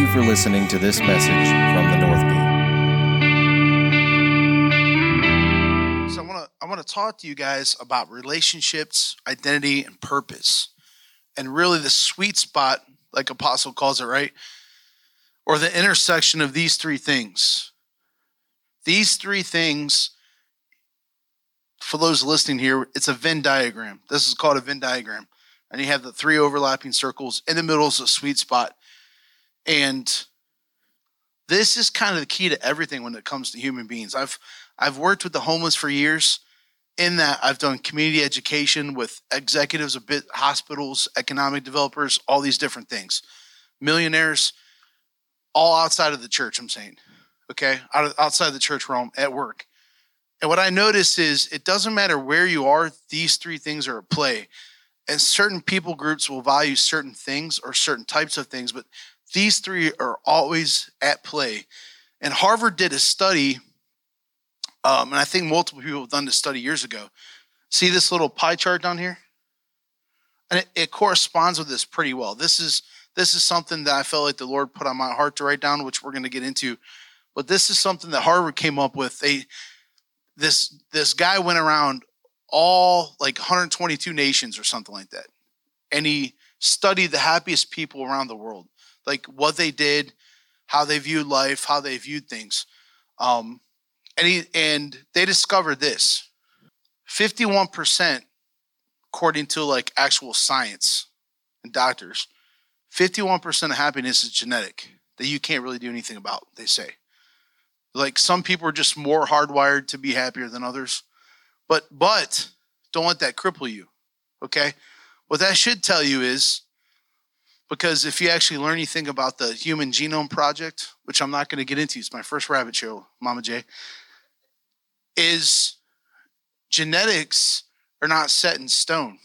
you for listening to this message from the Northgate. So I want to I want to talk to you guys about relationships, identity, and purpose, and really the sweet spot, like Apostle calls it, right, or the intersection of these three things. These three things, for those listening here, it's a Venn diagram. This is called a Venn diagram, and you have the three overlapping circles. In the middle is a sweet spot, and this is kind of the key to everything when it comes to human beings. I've I've worked with the homeless for years. In that, I've done community education with executives of hospitals, economic developers, all these different things, millionaires, all outside of the church. I'm saying, okay, out of, outside the church realm at work. And what I notice is it doesn't matter where you are; these three things are at play. And certain people groups will value certain things or certain types of things, but these three are always at play. And Harvard did a study um, and I think multiple people have done this study years ago. See this little pie chart down here? And it, it corresponds with this pretty well. This is this is something that I felt like the Lord put on my heart to write down, which we're going to get into. But this is something that Harvard came up with. They this this guy went around all like 122 nations or something like that, and he studied the happiest people around the world, like what they did, how they viewed life, how they viewed things. Um, and he and they discovered this. 51% according to like actual science and doctors 51% of happiness is genetic that you can't really do anything about they say. Like some people are just more hardwired to be happier than others but but don't let that cripple you okay? What that should tell you is because if you actually learn anything about the human genome project which i'm not going to get into it's my first rabbit show mama j is genetics are not set in stone.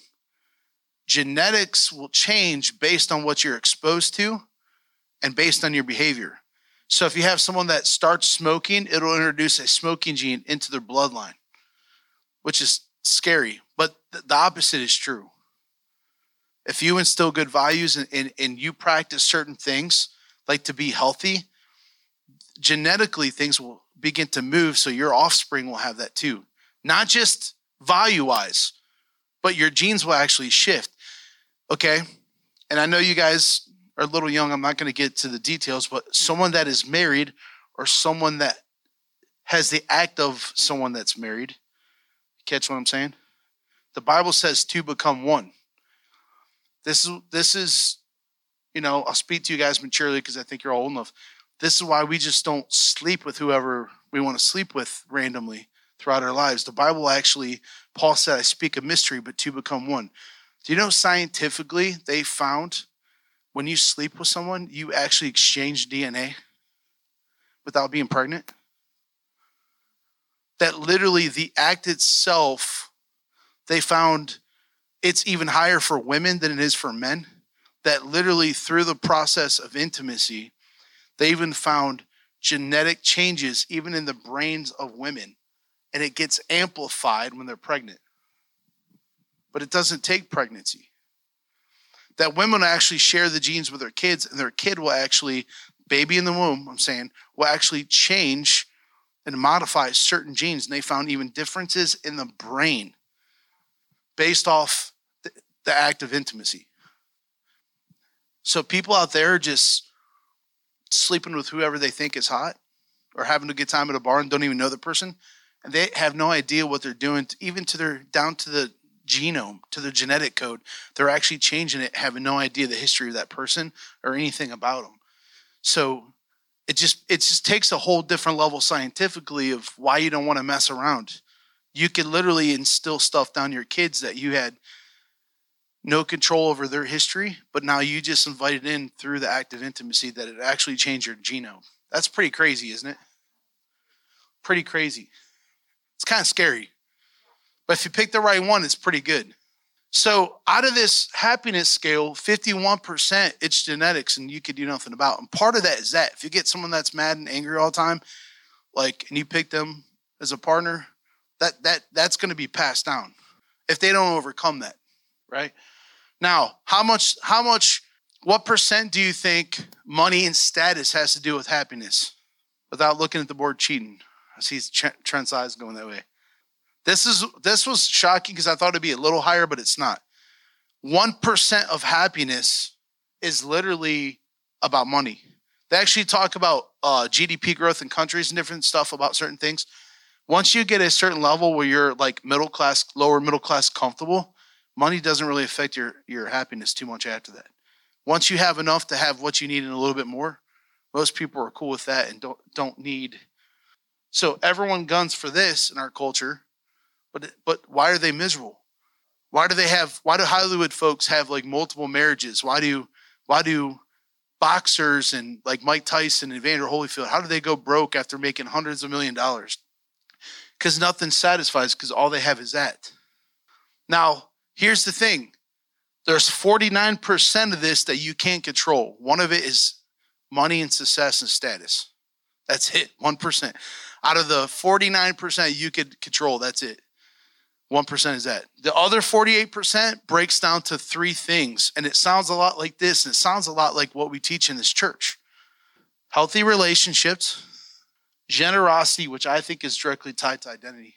Genetics will change based on what you're exposed to and based on your behavior. So if you have someone that starts smoking, it'll introduce a smoking gene into their bloodline, which is scary. But the opposite is true. If you instill good values and, and, and you practice certain things, like to be healthy, genetically things will begin to move so your offspring will have that too. Not just value wise, but your genes will actually shift. Okay. And I know you guys are a little young. I'm not going to get to the details, but someone that is married or someone that has the act of someone that's married, catch what I'm saying? The Bible says two become one. This is this is, you know, I'll speak to you guys maturely because I think you're old enough. This is why we just don't sleep with whoever we want to sleep with randomly throughout our lives. The Bible actually, Paul said, I speak a mystery, but two become one. Do you know scientifically they found when you sleep with someone, you actually exchange DNA without being pregnant? That literally the act itself, they found it's even higher for women than it is for men. That literally through the process of intimacy, they even found genetic changes even in the brains of women, and it gets amplified when they're pregnant. But it doesn't take pregnancy. That women actually share the genes with their kids, and their kid will actually, baby in the womb, I'm saying, will actually change and modify certain genes. And they found even differences in the brain based off the, act of intimacy. So people out there are just sleeping with whoever they think is hot or having a good time at a bar and don't even know the person and they have no idea what they're doing even to their down to the genome to the genetic code they're actually changing it having no idea the history of that person or anything about them so it just it just takes a whole different level scientifically of why you don't want to mess around you could literally instill stuff down your kids that you had no control over their history, but now you just invited in through the act of intimacy that it actually changed your genome. That's pretty crazy, isn't it? Pretty crazy. It's kind of scary. But if you pick the right one, it's pretty good. So, out of this happiness scale, 51% it's genetics and you could do nothing about. And part of that is that if you get someone that's mad and angry all the time, like and you pick them as a partner, that that that's going to be passed down if they don't overcome that, right? Now, how much how much What percent do you think money and status has to do with happiness? Without looking at the board cheating. I see Trent's eyes going that way. This is this was shocking because I thought it'd be a little higher, but it's not. One percent of happiness is literally about money. They actually talk about uh, GDP growth in countries and different stuff about certain things. Once you get a certain level where you're like middle class, lower middle class, comfortable, money doesn't really affect your your happiness too much after that. Once you have enough to have what you need and a little bit more, most people are cool with that and don't don't need. So everyone guns for this in our culture, but but why are they miserable? Why do they have? Why do Hollywood folks have like multiple marriages? Why do why do boxers and like Mike Tyson and Evander Holyfield? How do they go broke after making hundreds of million dollars? Because nothing satisfies. Because all they have is that. Now here's the thing: there's 49% of this that you can't control. One of it is money and success and status. That's it. 1%. Out of the 49% you could control, that's it. 1% is that. The other 48% breaks down to three things. And it sounds a lot like this, and it sounds a lot like what we teach in this church healthy relationships, generosity, which I think is directly tied to identity,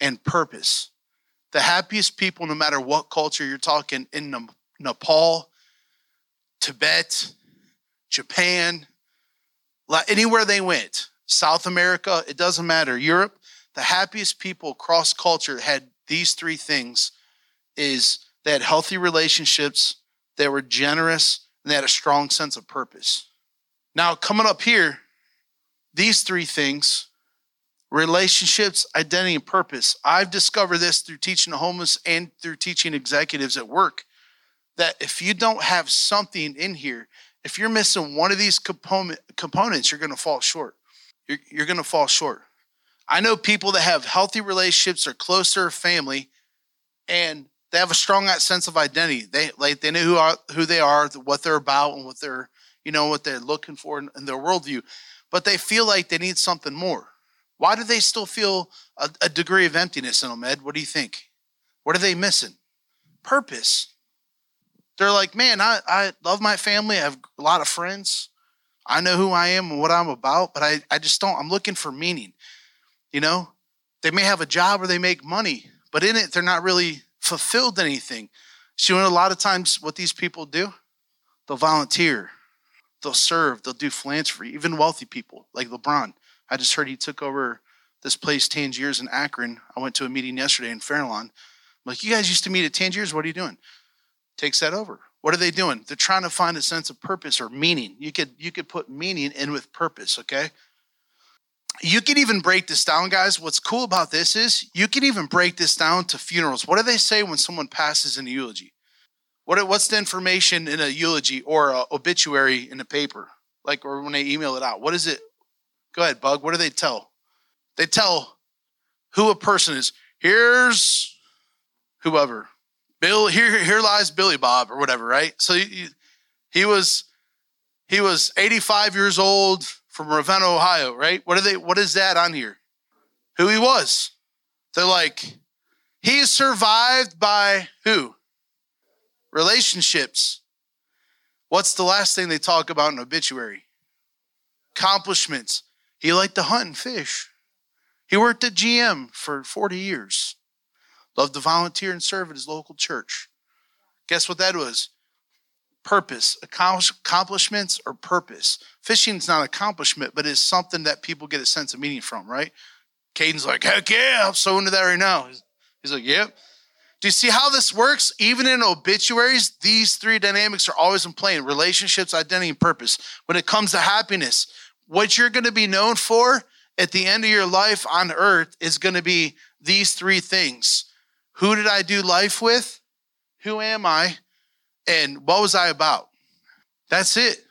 and purpose. The happiest people, no matter what culture you're talking in Nepal, Tibet, Japan, anywhere they went, South America, it doesn't matter, Europe, the happiest people across culture had these three things is they had healthy relationships, they were generous, and they had a strong sense of purpose. Now, coming up here, these three things relationships, identity, and purpose. I've discovered this through teaching the homeless and through teaching executives at work that if you don't have something in here, if you're missing one of these component, components, you're going to fall short. You're, you're going to fall short. I know people that have healthy relationships or closer family, and they have a strong sense of identity. They like they know who are who they are, what they're about, and what they're you know what they're looking for in, in their worldview. But they feel like they need something more. Why do they still feel a, a degree of emptiness in them, Ed? What do you think? What are they missing? Purpose. They're like, man, I, I love my family. I have a lot of friends. I know who I am and what I'm about, but I, I just don't. I'm looking for meaning. You know, they may have a job or they make money, but in it, they're not really fulfilled anything. So, you know, a lot of times what these people do? They'll volunteer, they'll serve, they'll do philanthropy, even wealthy people like LeBron. I just heard he took over this place, Tangiers in Akron. I went to a meeting yesterday in Fairlawn. I'm like, you guys used to meet at Tangiers. What are you doing? Takes that over. What are they doing? They're trying to find a sense of purpose or meaning. You could you could put meaning in with purpose, okay? You can even break this down, guys. What's cool about this is you can even break this down to funerals. What do they say when someone passes in a eulogy? What, what's the information in a eulogy or a obituary in a paper? Like, or when they email it out, what is it? Go ahead, Bug. What do they tell? They tell who a person is. Here's whoever. Bill. Here, here lies Billy Bob or whatever. Right. So he, he was he was 85 years old from Ravenna, Ohio. Right. What are they? What is that on here? Who he was. They're like he survived by who? Relationships. What's the last thing they talk about in obituary? Accomplishments. He liked to hunt and fish. He worked at GM for 40 years. Loved to volunteer and serve at his local church. Guess what that was? Purpose, accomplishments, or purpose. Fishing is not accomplishment, but it's something that people get a sense of meaning from, right? Caden's like, heck yeah, I'm so into that right now. He's like, yep. Do you see how this works? Even in obituaries, these three dynamics are always in play relationships, identity, and purpose. When it comes to happiness, what you're going to be known for at the end of your life on earth is going to be these three things Who did I do life with? Who am I? And what was I about? That's it.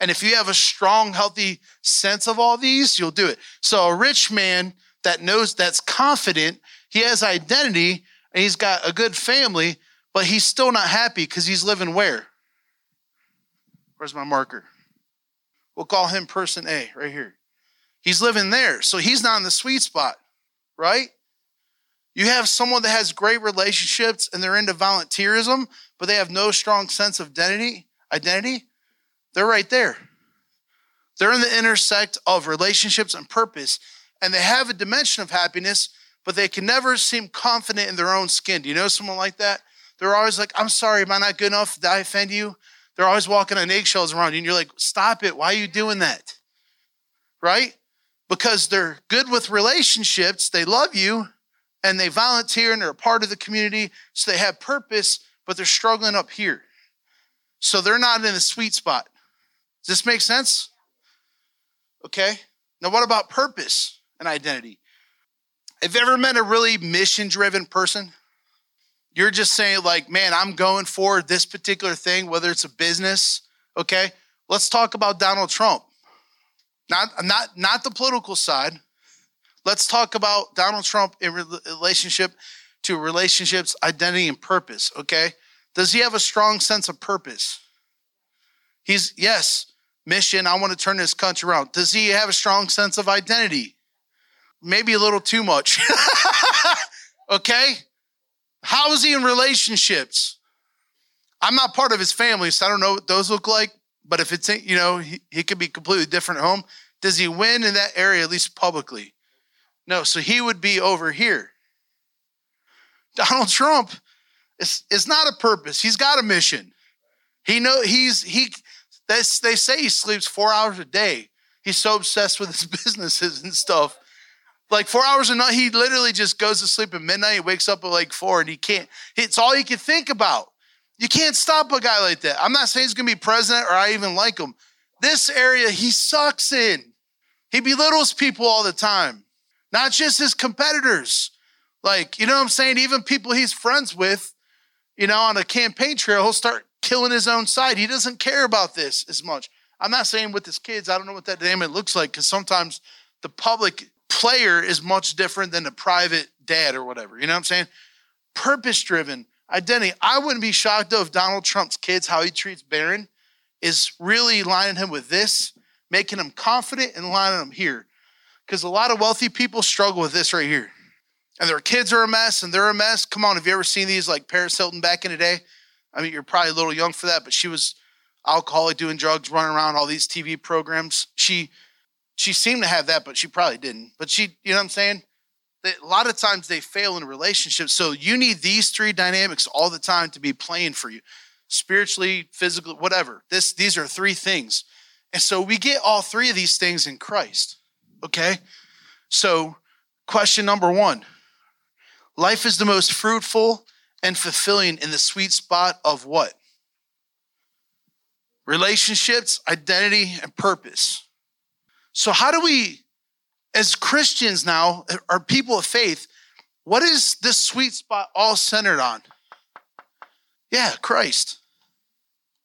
And if you have a strong, healthy sense of all these, you'll do it. So, a rich man that knows that's confident, he has identity, and he's got a good family, but he's still not happy because he's living where? Where's my marker? We'll call him person A right here. He's living there. So he's not in the sweet spot, right? You have someone that has great relationships and they're into volunteerism, but they have no strong sense of identity. identity, they're right there. They're in the intersect of relationships and purpose, and they have a dimension of happiness, but they can never seem confident in their own skin. Do you know someone like that? They're always like, I'm sorry, am I not good enough? Did I offend you? They're always walking on eggshells around you, and you're like, stop it. Why are you doing that? Right? Because they're good with relationships, they love you, and they volunteer and they're a part of the community, so they have purpose, but they're struggling up here. So they're not in a sweet spot. Does this make sense? Okay. Now, what about purpose and identity? Have you ever met a really mission driven person? You're just saying, like, man, I'm going for this particular thing, whether it's a business. Okay. Let's talk about Donald Trump. Not, not, not the political side. Let's talk about Donald Trump in relationship to relationships, identity, and purpose. Okay. Does he have a strong sense of purpose? He's, yes, mission. I want to turn this country around. Does he have a strong sense of identity? Maybe a little too much. okay? How is he in relationships? I'm not part of his family, so I don't know what those look like. But if it's, you know, he, he could be completely different home. Does he win in that area, at least publicly? No, so he would be over here. Donald Trump is, is not a purpose. He's got a mission. He know he's he they, they say he sleeps four hours a day. He's so obsessed with his businesses and stuff. Like four hours a night, he literally just goes to sleep at midnight. He wakes up at like four, and he can't. It's all he can think about. You can't stop a guy like that. I'm not saying he's gonna be president or I even like him. This area he sucks in. He belittles people all the time, not just his competitors. Like, you know what I'm saying? Even people he's friends with, you know, on a campaign trail, he'll start killing his own side. He doesn't care about this as much. I'm not saying with his kids, I don't know what that dynamic looks like because sometimes the public player is much different than a private dad or whatever. You know what I'm saying? Purpose driven identity. I wouldn't be shocked though if Donald Trump's kids, how he treats Barron, is really lining him with this, making him confident and lining him here. Because a lot of wealthy people struggle with this right here. And their kids are a mess and they're a mess. Come on, have you ever seen these like Paris Hilton back in the day? I mean, you're probably a little young for that, but she was alcoholic, doing drugs, running around all these TV programs. She she seemed to have that, but she probably didn't. But she, you know what I'm saying? A lot of times they fail in relationships. So you need these three dynamics all the time to be playing for you, spiritually, physically, whatever. This these are three things, and so we get all three of these things in Christ. Okay, so question number one: Life is the most fruitful and fulfilling in the sweet spot of what? Relationships, identity, and purpose. So, how do we, as Christians now, are people of faith, what is this sweet spot all centered on? Yeah, Christ.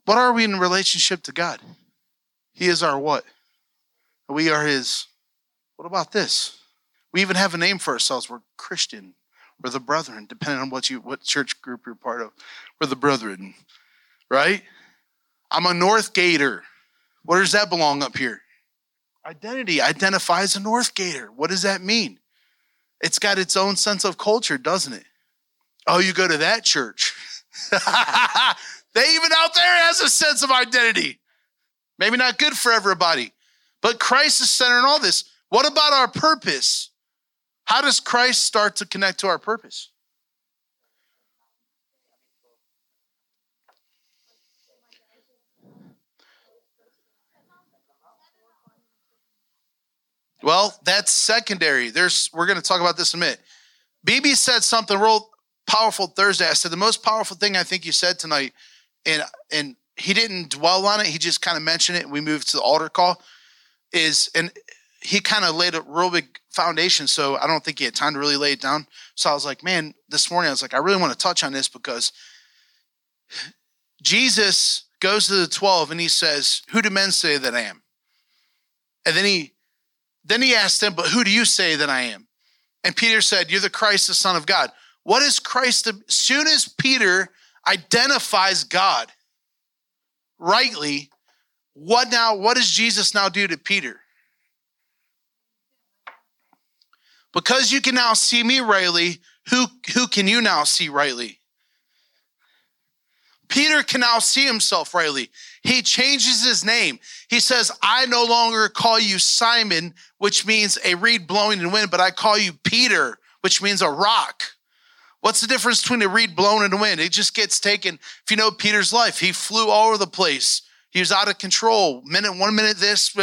What are we in relationship to God? He is our what? We are His. What about this? We even have a name for ourselves. We're Christian. We're the brethren, depending on what you what church group you're part of. We're the brethren, right? I'm a North Gator. Where does that belong up here? Identity identifies a North Gator. What does that mean? It's got its own sense of culture, doesn't it? Oh, you go to that church. they even out there has a sense of identity. Maybe not good for everybody, but Christ is centering all this. What about our purpose? How does Christ start to connect to our purpose? Well, that's secondary. There's we're going to talk about this in a minute. BB said something real powerful Thursday. I said the most powerful thing I think you said tonight, and and he didn't dwell on it. He just kind of mentioned it, and we moved to the altar call. Is and he kind of laid a real big foundation. So I don't think he had time to really lay it down. So I was like, man, this morning I was like, I really want to touch on this because Jesus goes to the 12 and he says, Who do men say that I am? And then he then he asked them, But who do you say that I am? And Peter said, You're the Christ, the Son of God. What is Christ? As soon as Peter identifies God rightly, what now? What does Jesus now do to Peter? Because you can now see me rightly, who, who can you now see rightly? Peter can now see himself rightly. He changes his name. He says, I no longer call you Simon, which means a reed blowing in wind, but I call you Peter, which means a rock. What's the difference between a reed blown in the wind? It just gets taken. If you know Peter's life, he flew all over the place. He was out of control. Minute, one minute this,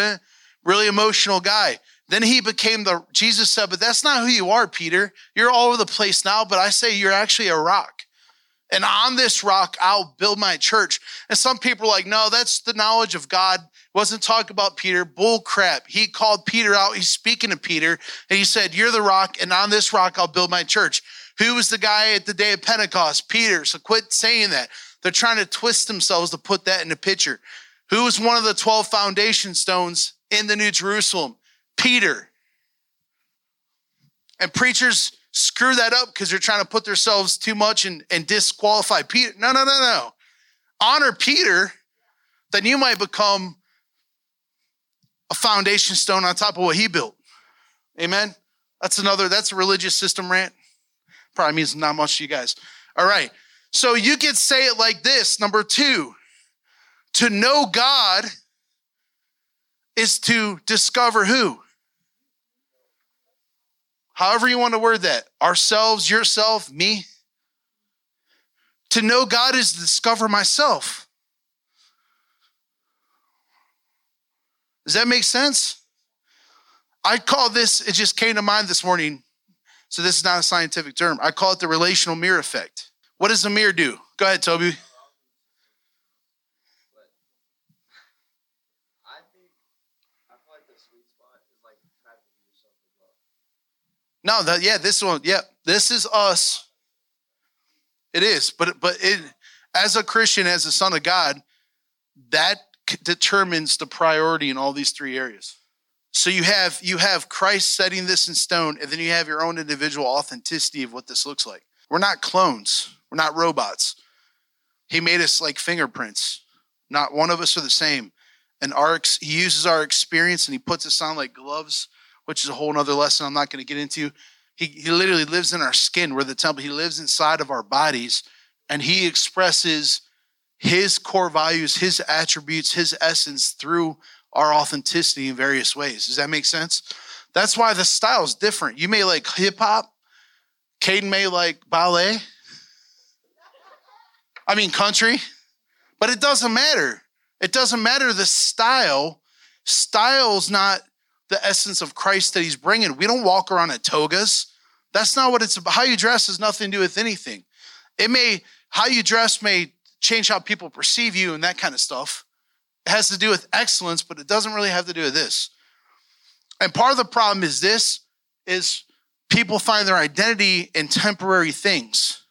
really emotional guy. Then he became the, Jesus said, but that's not who you are, Peter. You're all over the place now, but I say you're actually a rock. And on this rock, I'll build my church. And some people are like, no, that's the knowledge of God. Wasn't talking about Peter. Bull crap. He called Peter out. He's speaking to Peter. And he said, You're the rock, and on this rock, I'll build my church. Who was the guy at the day of Pentecost? Peter. So quit saying that. They're trying to twist themselves to put that in a picture. Who was one of the 12 foundation stones in the New Jerusalem? Peter. And preachers screw that up because they're trying to put themselves too much and, and disqualify Peter. No, no, no, no. Honor Peter, then you might become a foundation stone on top of what he built. Amen. That's another, that's a religious system rant. Probably means not much to you guys. All right. So you could say it like this number two, to know God is to discover who? However you want to word that, ourselves, yourself, me. To know God is to discover myself. Does that make sense? I call this, it just came to mind this morning. So this is not a scientific term. I call it the relational mirror effect. What does the mirror do? Go ahead, Toby. No, that yeah, this one, yeah, this is us. It is, but but it as a Christian, as a son of God, that determines the priority in all these three areas. So you have you have Christ setting this in stone, and then you have your own individual authenticity of what this looks like. We're not clones. We're not robots. He made us like fingerprints. Not one of us are the same. And our he uses our experience and he puts us on like gloves which is a whole other lesson I'm not going to get into. He, he literally lives in our skin. We're the temple. He lives inside of our bodies and he expresses his core values, his attributes, his essence through our authenticity in various ways. Does that make sense? That's why the style is different. You may like hip hop, Caden may like ballet. I mean, country, but it doesn't matter. It doesn't matter the style. Style's not the essence of Christ that he's bringing. We don't walk around in togas. That's not what it's about. How you dress has nothing to do with anything. It may, how you dress may change how people perceive you and that kind of stuff. It has to do with excellence, but it doesn't really have to do with this. And part of the problem is this is people find their identity in temporary things.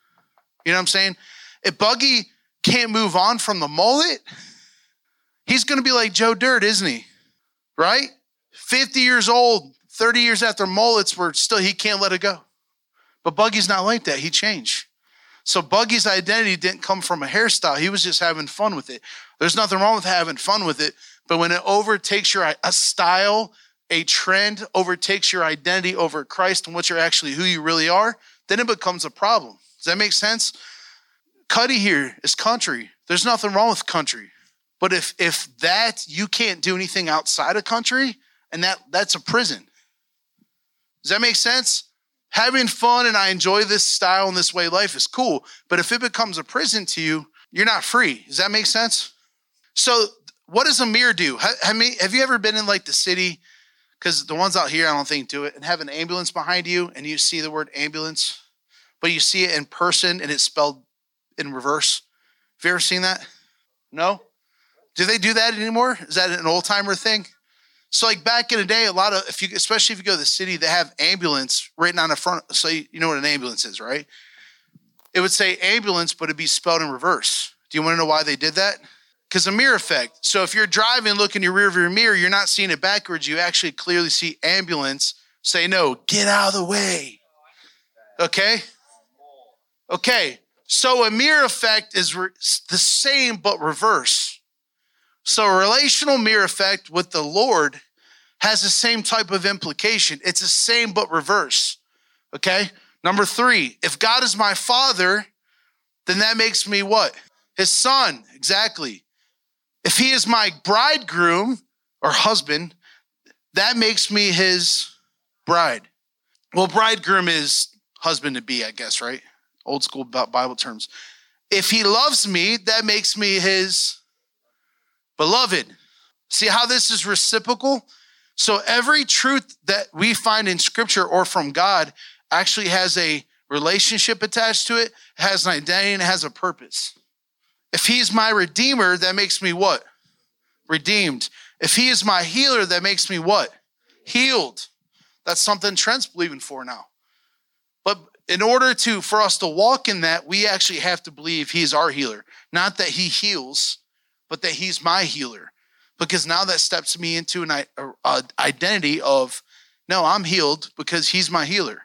You know what I'm saying? If Buggy can't move on from the mullet, he's going to be like Joe Dirt, isn't he? Right? 50 years old, 30 years after mullets were still, he can't let it go. But Buggy's not like that. He changed. So Buggy's identity didn't come from a hairstyle. He was just having fun with it. There's nothing wrong with having fun with it. But when it overtakes your a style, a trend overtakes your identity over Christ and what you're actually who you really are, then it becomes a problem. Does that make sense? Cuddy here is country. There's nothing wrong with country. But if if that you can't do anything outside of country, and that that's a prison. Does that make sense? Having fun and I enjoy this style and this way life is cool, but if it becomes a prison to you, you're not free. Does that make sense? So, what does a mirror do? Have you ever been in like the city? Because the ones out here, I don't think do it, and have an ambulance behind you, and you see the word ambulance, but you see it in person and it's spelled in reverse. Have you ever seen that? No? Do they do that anymore? Is that an old timer thing? So like back in the day, a lot of if you especially if you go to the city, they have ambulance written on the front. So you, you know what an ambulance is, right? It would say ambulance, but it'd be spelled in reverse. Do you want to know why they did that? Because a mirror effect. So if you're driving, look in your rearview mirror, you're not seeing it backwards. You actually clearly see ambulance. Say no, get out of the way. Okay. Okay. So a mirror effect is re- the same but reverse. So relational mirror effect with the Lord has the same type of implication. It's the same but reverse. Okay? Number three, if God is my father, then that makes me what? His son, exactly. If he is my bridegroom or husband, that makes me his bride. Well, bridegroom is husband to be, I guess, right? Old school Bible terms. If he loves me, that makes me his beloved. See how this is reciprocal? So every truth that we find in scripture or from God actually has a relationship attached to it, has an identity, and has a purpose. If he's my redeemer, that makes me what? Redeemed. If he is my healer, that makes me what? Healed. That's something Trent's believing for now. But in order to for us to walk in that, we actually have to believe he's our healer. Not that he heals, but that he's my healer. Because now that steps me into an a, identity of no, I'm healed because he's my healer.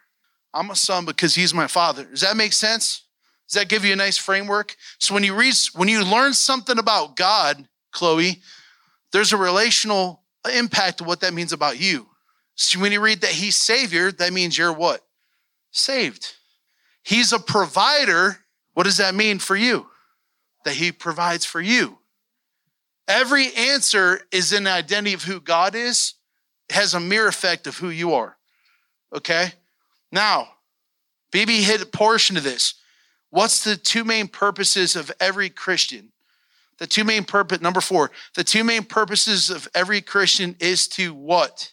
I'm a son because he's my father. Does that make sense? Does that give you a nice framework? So when you read, when you learn something about God, Chloe, there's a relational impact to what that means about you. So when you read that he's savior, that means you're what? Saved. He's a provider. What does that mean for you? That he provides for you. Every answer is an identity of who God is, has a mirror effect of who you are. Okay? Now, BB hit a portion of this. What's the two main purposes of every Christian? The two main purpose, number four, the two main purposes of every Christian is to what?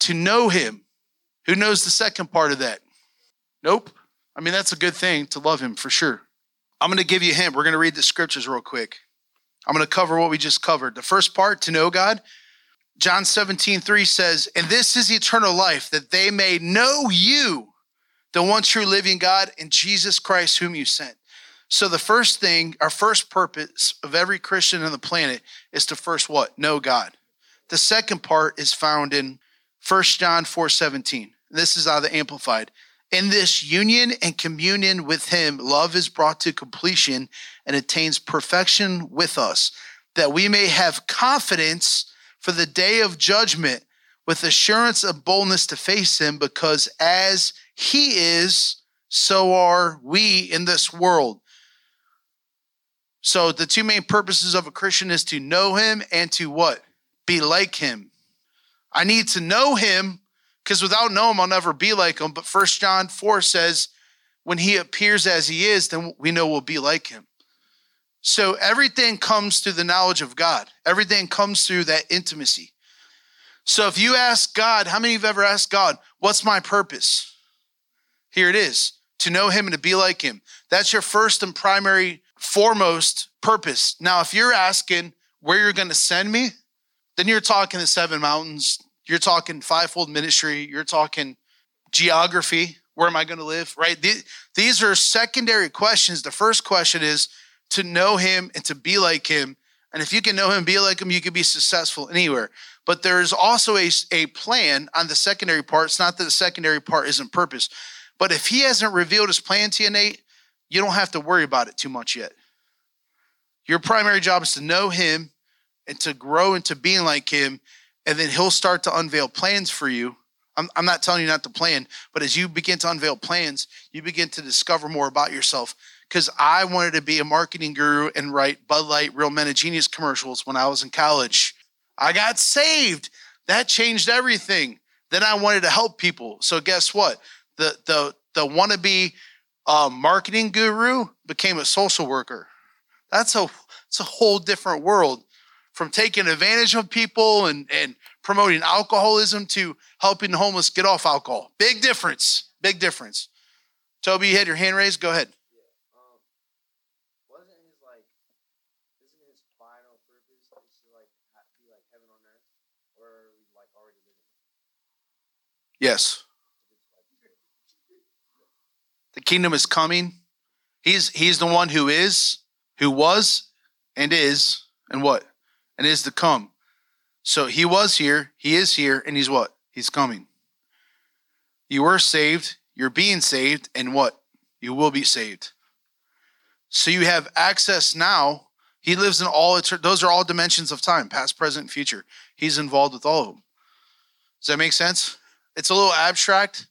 To know him. Who knows the second part of that? Nope. I mean, that's a good thing to love him for sure. I'm going to give you a hint. We're going to read the scriptures real quick. I'm going to cover what we just covered. The first part, to know God. John 17, 3 says, And this is eternal life, that they may know you, the one true living God, and Jesus Christ, whom you sent. So the first thing, our first purpose of every Christian on the planet is to first what? Know God. The second part is found in 1 John 4 17. This is the Amplified. In this union and communion with Him, love is brought to completion and attains perfection with us, that we may have confidence for the day of judgment with assurance of boldness to face him, because as he is, so are we in this world. So the two main purposes of a Christian is to know him and to what? Be like him. I need to know him because without knowing him, I'll never be like him. But First John 4 says, when he appears as he is, then we know we'll be like him. So everything comes through the knowledge of God. Everything comes through that intimacy. So if you ask God, how many of you have ever asked God, what's my purpose? Here it is to know him and to be like him. That's your first and primary, foremost purpose. Now, if you're asking where you're going to send me, then you're talking the seven mountains, you're talking fivefold ministry, you're talking geography. Where am I going to live? Right? These are secondary questions. The first question is, to know him and to be like him. And if you can know him be like him, you can be successful anywhere. But there is also a, a plan on the secondary part. It's not that the secondary part isn't purpose. But if he hasn't revealed his plan to you, Nate, you don't have to worry about it too much yet. Your primary job is to know him and to grow into being like him. And then he'll start to unveil plans for you. I'm, I'm not telling you not to plan, but as you begin to unveil plans, you begin to discover more about yourself because I wanted to be a marketing guru and write Bud Light Real Men of Genius commercials when I was in college. I got saved. That changed everything. Then I wanted to help people. So guess what? The the the wannabe uh, marketing guru became a social worker. That's a it's a whole different world from taking advantage of people and and promoting alcoholism to helping the homeless get off alcohol. Big difference. Big difference. Toby, you had your hand raised. Go ahead. Yes. The kingdom is coming. He's he's the one who is, who was, and is, and what? And is to come. So he was here, he is here, and he's what? He's coming. You were saved, you're being saved, and what? You will be saved. So you have access now. He lives in all, those are all dimensions of time, past, present, future. He's involved with all of them. Does that make sense? It's a little abstract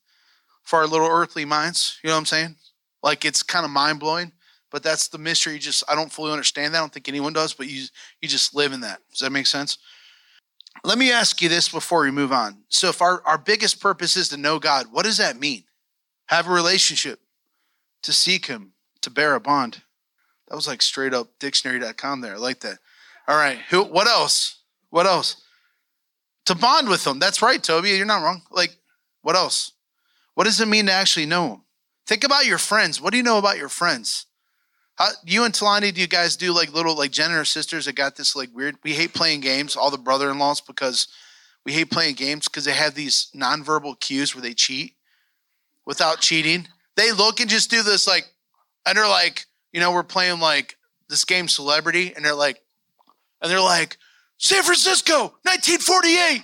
for our little earthly minds. You know what I'm saying? Like it's kind of mind blowing. but that's the mystery. You just I don't fully understand that. I don't think anyone does, but you you just live in that. Does that make sense? Let me ask you this before we move on. So if our, our biggest purpose is to know God, what does that mean? Have a relationship, to seek him, to bear a bond. That was like straight up dictionary.com there. I like that. All right. Who what else? What else? To bond with them. That's right, Toby. You're not wrong. Like, what else? What does it mean to actually know them? Think about your friends. What do you know about your friends? How, you and Talani, do you guys do like little like or sisters that got this like weird? We hate playing games, all the brother-in-laws, because we hate playing games because they have these nonverbal cues where they cheat without cheating. They look and just do this like, and they're like, you know, we're playing like this game Celebrity, and they're like, and they're like, San Francisco, 1948.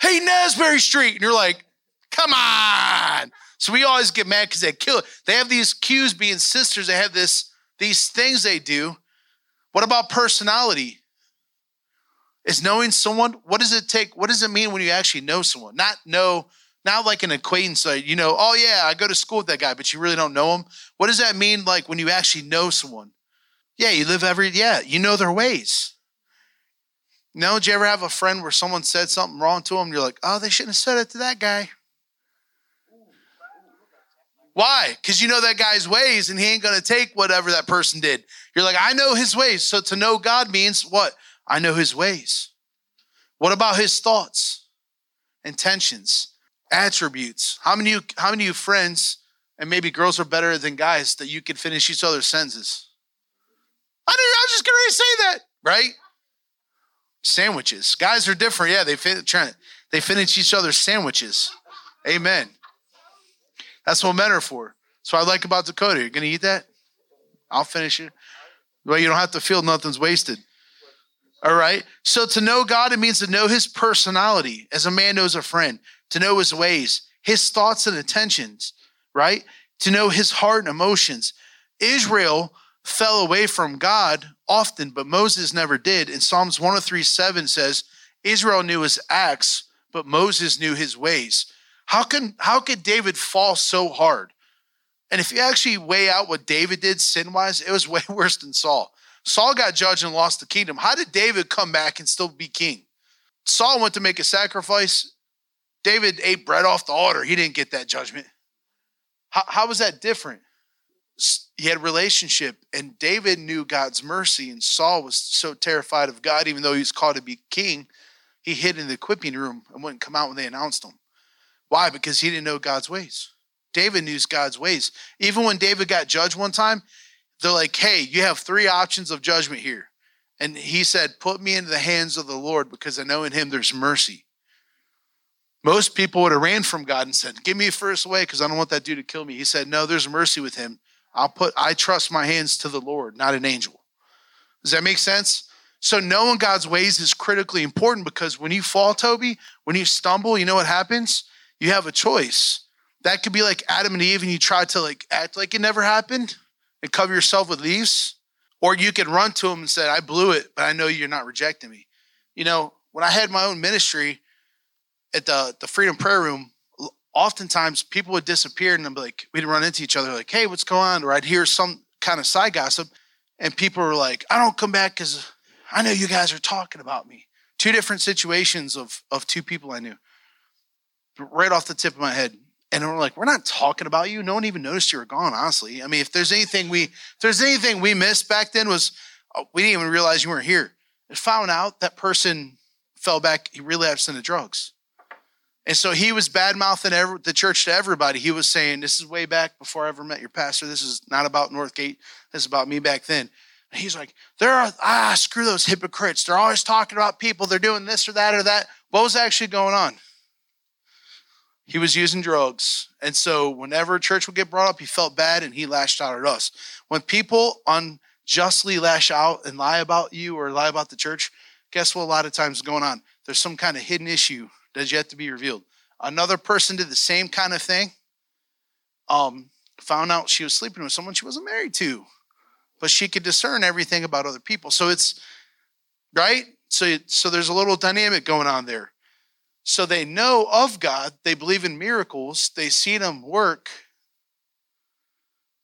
Haight-Ashbury Street. And you're like, come on. So we always get mad because they kill it. They have these cues being sisters. They have this these things they do. What about personality? Is knowing someone, what does it take? What does it mean when you actually know someone? Not know, not like an acquaintance, like, you know, oh yeah, I go to school with that guy, but you really don't know him. What does that mean like when you actually know someone? Yeah, you live every, yeah, you know their ways. No, did you ever have a friend where someone said something wrong to them? You're like, oh, they shouldn't have said it to that guy. Why? Because you know that guy's ways and he ain't going to take whatever that person did. You're like, I know his ways. So to know God means what? I know his ways. What about his thoughts, intentions, attributes? How many, how many of you friends, and maybe girls are better than guys, that you can finish each other's sentences? I, didn't, I was just going to say that, right? Sandwiches. Guys are different. Yeah, they, fin- they finish each other's sandwiches. Amen. That's what men are for. So I like about Dakota. You're gonna eat that? I'll finish it. Well, you don't have to feel nothing's wasted. All right. So to know God, it means to know his personality as a man knows a friend, to know his ways, his thoughts and intentions, right? To know his heart and emotions. Israel fell away from God often, but Moses never did. In Psalms 103 7 says, Israel knew his acts, but Moses knew his ways. How can how could David fall so hard? And if you actually weigh out what David did sin wise, it was way worse than Saul. Saul got judged and lost the kingdom. How did David come back and still be king? Saul went to make a sacrifice. David ate bread off the altar. He didn't get that judgment. How, how was that different? He had a relationship, and David knew God's mercy, and Saul was so terrified of God, even though he was called to be king, he hid in the equipping room and wouldn't come out when they announced him. Why? Because he didn't know God's ways. David knew God's ways. Even when David got judged one time, they're like, hey, you have three options of judgment here. And he said, put me into the hands of the Lord because I know in him there's mercy. Most people would have ran from God and said, give me first away because I don't want that dude to kill me. He said, no, there's mercy with him. I'll put, I trust my hands to the Lord, not an angel. Does that make sense? So knowing God's ways is critically important because when you fall, Toby, when you stumble, you know what happens? you have a choice. That could be like Adam and Eve, and you try to like act like it never happened and cover yourself with leaves. Or you can run to him and say, I blew it, but I know you're not rejecting me. You know, when I had my own ministry at the, the Freedom Prayer Room, oftentimes people would disappear and I'd be like, we'd run into each other, like, hey, what's going on? Or I'd hear some kind of side gossip, and people were like, I don't come back because I know you guys are talking about me. Two different situations of, of two people I knew right off the tip of my head. And we're like, we're not talking about you. No one even noticed you were gone, honestly. I mean, if there's anything we if there's anything we missed back then was oh, we didn't even realize you weren't here. And found out that person fell back, he relapsed into drugs. And so he was bad mouthing the church to everybody. He was saying, This is way back before I ever met your pastor. This is not about Northgate. This is about me back then. And he's like, There are, ah, screw those hypocrites. They're always talking about people. They're doing this or that or that. What was actually going on? He was using drugs. And so whenever church would get brought up, he felt bad and he lashed out at us. When people unjustly lash out and lie about you or lie about the church, guess what a lot of times is going on? There's some kind of hidden issue that's yet to be revealed. Another person did the same kind of thing. Um, found out she was sleeping with someone she wasn't married to, but she could discern everything about other people. So it's right. So so there's a little dynamic going on there. So they know of God, they believe in miracles, they see them work,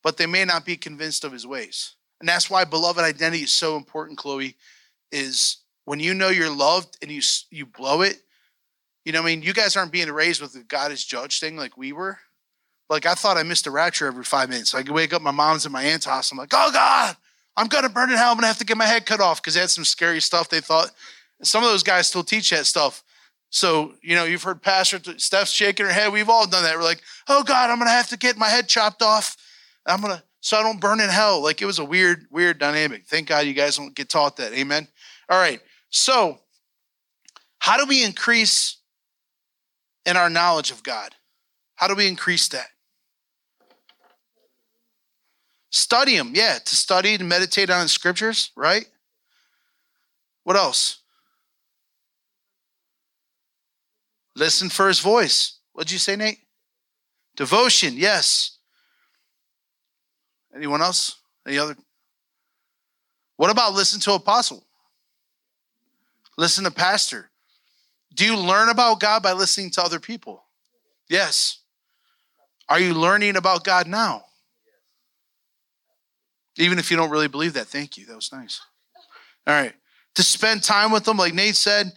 but they may not be convinced of his ways. And that's why beloved identity is so important, Chloe, is when you know you're loved and you you blow it, you know, I mean, you guys aren't being raised with the God is judge thing like we were. Like I thought I missed a rapture every five minutes. So I could wake up my mom's and my aunt's house. I'm like, oh God, I'm gonna burn in hell. I'm gonna have to get my head cut off because they had some scary stuff they thought. Some of those guys still teach that stuff. So, you know, you've heard Pastor Steph's shaking her head. We've all done that. We're like, oh God, I'm gonna have to get my head chopped off. I'm gonna so I don't burn in hell. Like it was a weird, weird dynamic. Thank God you guys don't get taught that. Amen. All right. So, how do we increase in our knowledge of God? How do we increase that? Study Him, yeah, to study and meditate on the scriptures, right? What else? Listen for his voice. What'd you say, Nate? Devotion, yes. Anyone else? Any other? What about listen to apostle? Listen to pastor. Do you learn about God by listening to other people? Yes. Are you learning about God now? Even if you don't really believe that, thank you. That was nice. All right. To spend time with Him, like Nate said,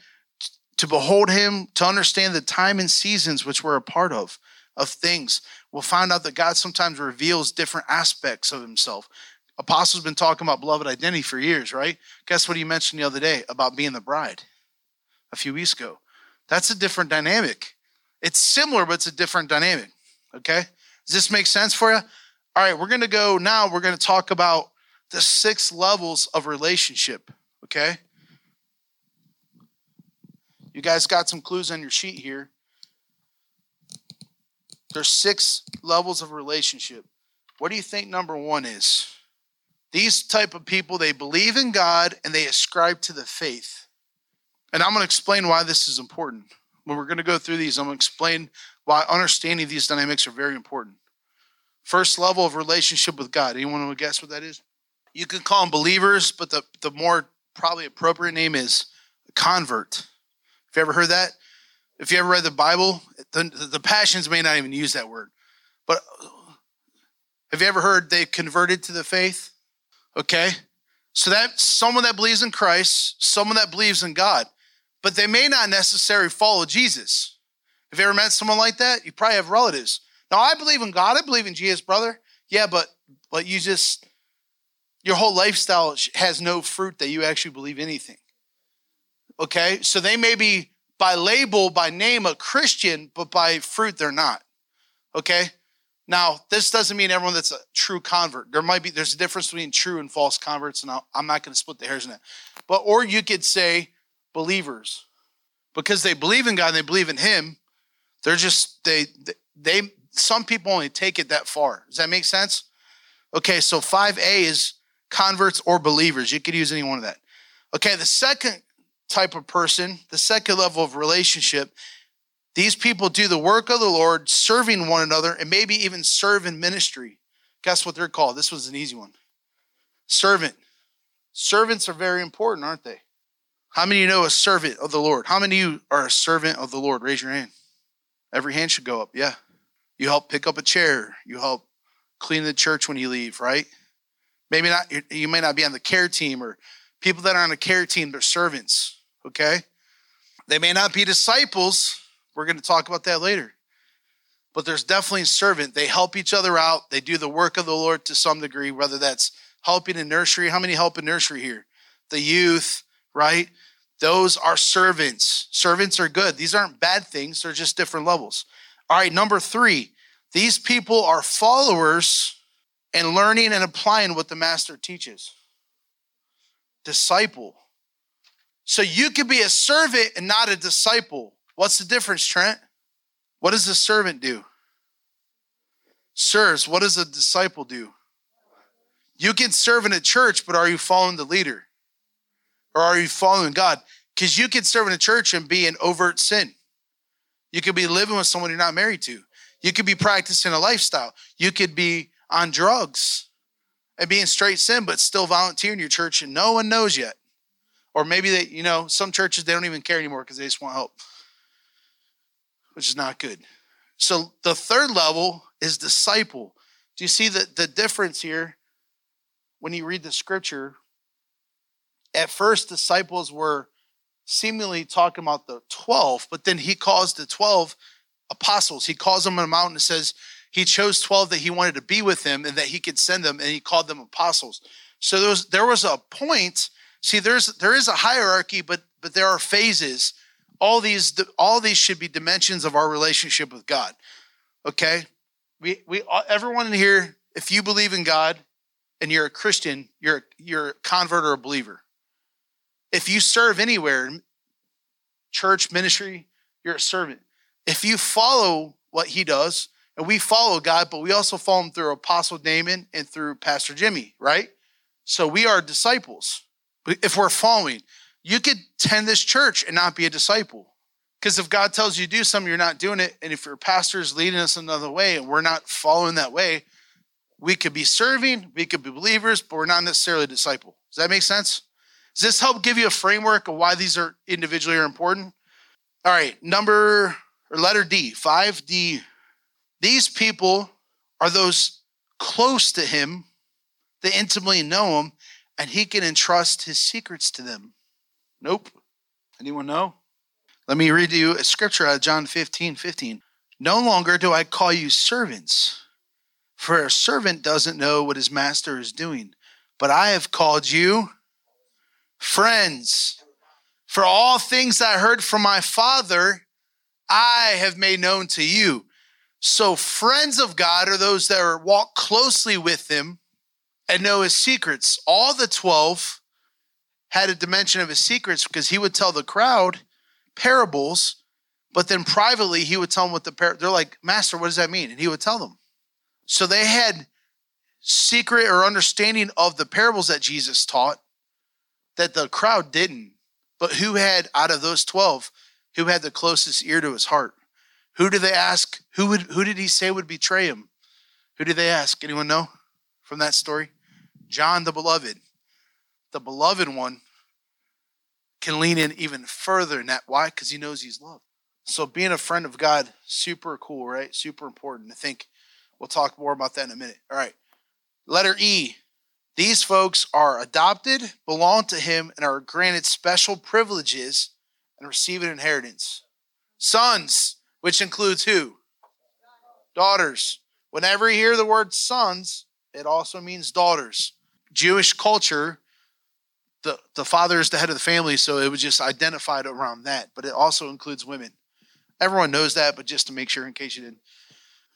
to behold him, to understand the time and seasons which we're a part of, of things. We'll find out that God sometimes reveals different aspects of himself. Apostle's been talking about beloved identity for years, right? Guess what he mentioned the other day about being the bride a few weeks ago? That's a different dynamic. It's similar, but it's a different dynamic. Okay? Does this make sense for you? All right, we're going to go now. We're going to talk about the six levels of relationship. Okay? You guys got some clues on your sheet here. There's six levels of relationship. What do you think number one is? These type of people, they believe in God and they ascribe to the faith. And I'm going to explain why this is important. When we're going to go through these, I'm going to explain why understanding these dynamics are very important. First level of relationship with God. Anyone want to guess what that is? You could call them believers, but the, the more probably appropriate name is convert. Have you ever heard that? If you ever read the Bible, the, the Passions may not even use that word. But have you ever heard they converted to the faith? Okay. So that's someone that believes in Christ, someone that believes in God, but they may not necessarily follow Jesus. Have you ever met someone like that? You probably have relatives. Now I believe in God, I believe in Jesus, brother. Yeah, but but you just your whole lifestyle has no fruit that you actually believe anything. Okay? So they may be by label, by name, a Christian, but by fruit, they're not. Okay? Now, this doesn't mean everyone that's a true convert. There might be, there's a difference between true and false converts, and i am not going to split the hairs in that. But, or you could say believers. Because they believe in God and they believe in Him, they're just, they, they, some people only take it that far. Does that make sense? Okay, so 5A is converts or believers. You could use any one of that. Okay, the second type of person, the second level of relationship, these people do the work of the Lord, serving one another, and maybe even serve in ministry. Guess what they're called? This was an easy one. Servant. Servants are very important, aren't they? How many of you know a servant of the Lord? How many of you are a servant of the Lord? Raise your hand. Every hand should go up. Yeah. You help pick up a chair. You help clean the church when you leave, right? Maybe not, you may not be on the care team or people that are on a care team, they're servants, okay? They may not be disciples. We're going to talk about that later. But there's definitely a servant. They help each other out. They do the work of the Lord to some degree, whether that's helping in nursery. How many help in nursery here? The youth, right? Those are servants. Servants are good. These aren't bad things, they're just different levels. All right, number three, these people are followers and learning and applying what the master teaches disciple. So you could be a servant and not a disciple. What's the difference, Trent? What does a servant do? Serves. What does a disciple do? You can serve in a church, but are you following the leader? Or are you following God? Because you can serve in a church and be in overt sin. You could be living with someone you're not married to. You could be practicing a lifestyle. You could be on drugs and being straight sin, but still volunteer in your church and no one knows yet. Or maybe they, you know, some churches they don't even care anymore because they just want help, which is not good. So the third level is disciple. Do you see the, the difference here when you read the scripture? At first, disciples were seemingly talking about the 12, but then he calls the 12 apostles. He calls them on a mountain and says he chose 12 that he wanted to be with him and that he could send them, and he called them apostles. So there was, there was a point. See, there's there is a hierarchy, but but there are phases. All these all these should be dimensions of our relationship with God. Okay? We we everyone in here, if you believe in God and you're a Christian, you're you're a convert or a believer. If you serve anywhere, church, ministry, you're a servant. If you follow what he does, and we follow God, but we also follow him through Apostle Damon and through Pastor Jimmy, right? So we are disciples. If we're following, you could tend this church and not be a disciple. Because if God tells you to do something, you're not doing it. And if your pastor is leading us another way and we're not following that way, we could be serving, we could be believers, but we're not necessarily a disciple. Does that make sense? Does this help give you a framework of why these are individually are important? All right, number or letter D, 5D. These people are those close to him, they intimately know him, and he can entrust his secrets to them. Nope. Anyone know? Let me read you a scripture out of John 15 15. No longer do I call you servants, for a servant doesn't know what his master is doing, but I have called you friends. For all things I heard from my Father, I have made known to you. So, friends of God are those that are walk closely with Him and know His secrets. All the 12 had a dimension of His secrets because He would tell the crowd parables, but then privately He would tell them what the par- they're like, Master, what does that mean? And He would tell them. So, they had secret or understanding of the parables that Jesus taught that the crowd didn't. But who had, out of those 12, who had the closest ear to his heart? Who did they ask? Who would who did he say would betray him? Who did they ask? Anyone know from that story? John the beloved. The beloved one can lean in even further in that. Why? Because he knows he's loved. So being a friend of God, super cool, right? Super important. I think we'll talk more about that in a minute. All right. Letter E. These folks are adopted, belong to him, and are granted special privileges and receive an inheritance. Sons, which includes who? Daughters. Whenever you hear the word sons, it also means daughters. Jewish culture, the, the father is the head of the family, so it was just identified around that, but it also includes women. Everyone knows that, but just to make sure in case you didn't.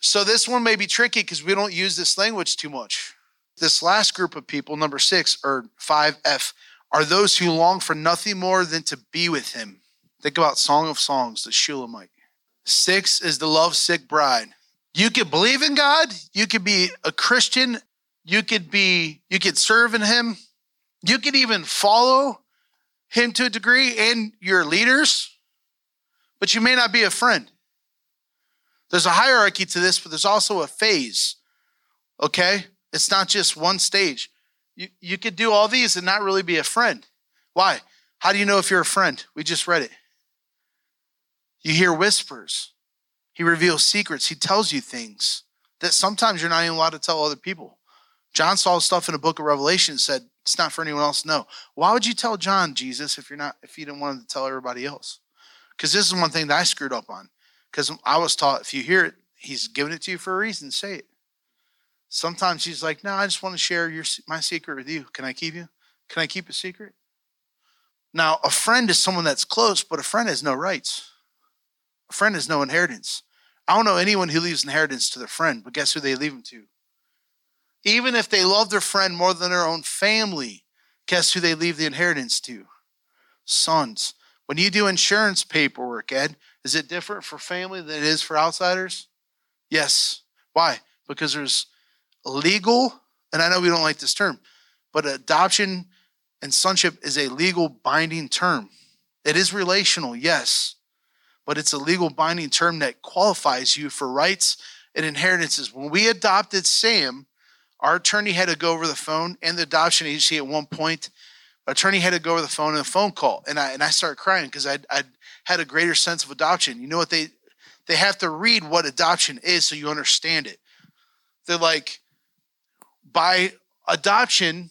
So this one may be tricky because we don't use this language too much. This last group of people, number six or 5F, are those who long for nothing more than to be with him. Think about Song of Songs, the Shulamite. Six is the lovesick bride. You could believe in God, you could be a Christian, you could be, you could serve in him, you could even follow him to a degree and your leaders, but you may not be a friend. There's a hierarchy to this, but there's also a phase. Okay? It's not just one stage. You, you could do all these and not really be a friend. Why? How do you know if you're a friend? We just read it. You hear whispers. He reveals secrets. He tells you things that sometimes you're not even allowed to tell other people. John saw stuff in the book of Revelation and said, it's not for anyone else to know. Why would you tell John, Jesus, if you're not if you didn't want to tell everybody else? Because this is one thing that I screwed up on. Because I was taught if you hear it, he's giving it to you for a reason, say it. Sometimes he's like, No, I just want to share your my secret with you. Can I keep you? Can I keep a secret? Now, a friend is someone that's close, but a friend has no rights. A friend has no inheritance. I don't know anyone who leaves inheritance to their friend, but guess who they leave them to? Even if they love their friend more than their own family, guess who they leave the inheritance to? Sons. When you do insurance paperwork, Ed, is it different for family than it is for outsiders? Yes. Why? Because there's legal, and I know we don't like this term, but adoption and sonship is a legal binding term. It is relational, yes, but it's a legal binding term that qualifies you for rights and inheritances. When we adopted Sam, our attorney had to go over the phone and the adoption agency at one point. Attorney had to go over the phone and a phone call, and I and I started crying because I I had a greater sense of adoption. You know what they they have to read what adoption is so you understand it. They're like, by adoption,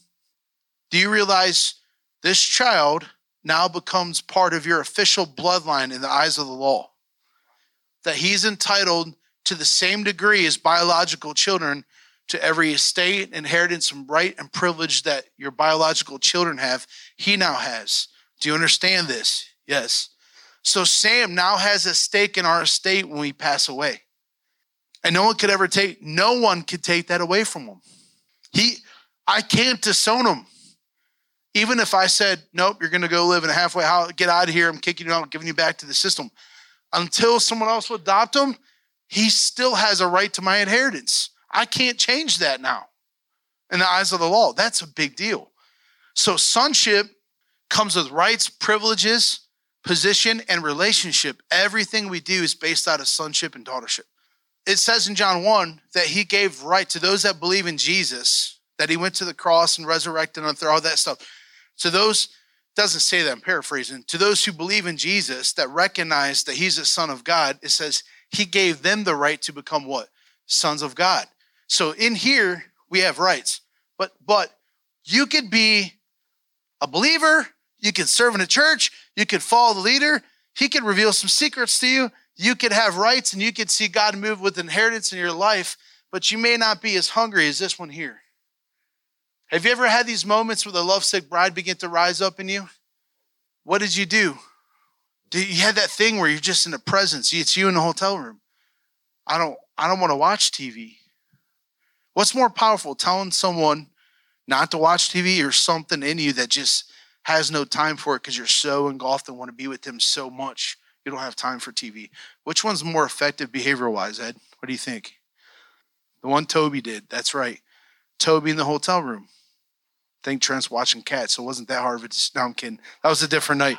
do you realize this child now becomes part of your official bloodline in the eyes of the law? That he's entitled to the same degree as biological children to every estate, inheritance, and right and privilege that your biological children have, he now has. Do you understand this? Yes. So Sam now has a stake in our estate when we pass away. And no one could ever take, no one could take that away from him. He, I can't disown him. Even if I said, nope, you're going to go live in a halfway house, get out of here, I'm kicking you out, giving you back to the system. Until someone else will adopt him, he still has a right to my inheritance. I can't change that now in the eyes of the law. That's a big deal. So, sonship comes with rights, privileges, position, and relationship. Everything we do is based out of sonship and daughtership. It says in John 1 that he gave right to those that believe in Jesus, that he went to the cross and resurrected and all that stuff. To those, doesn't say that, I'm paraphrasing. To those who believe in Jesus, that recognize that he's the Son of God, it says he gave them the right to become what? Sons of God. So in here, we have rights. But but you could be a believer, you could serve in a church, you could follow the leader, he could reveal some secrets to you, you could have rights and you could see God move with inheritance in your life, but you may not be as hungry as this one here. Have you ever had these moments where the lovesick bride began to rise up in you? What did you do? You had that thing where you're just in the presence? It's you in the hotel room. I don't I don't want to watch TV. What's more powerful, telling someone not to watch TV or something in you that just has no time for it because you're so engulfed and want to be with them so much you don't have time for TV? Which one's more effective behavior wise, Ed? What do you think? The one Toby did. That's right. Toby in the hotel room. I think Trent's watching cats, so it wasn't that hard of a. No, I'm kidding. That was a different night.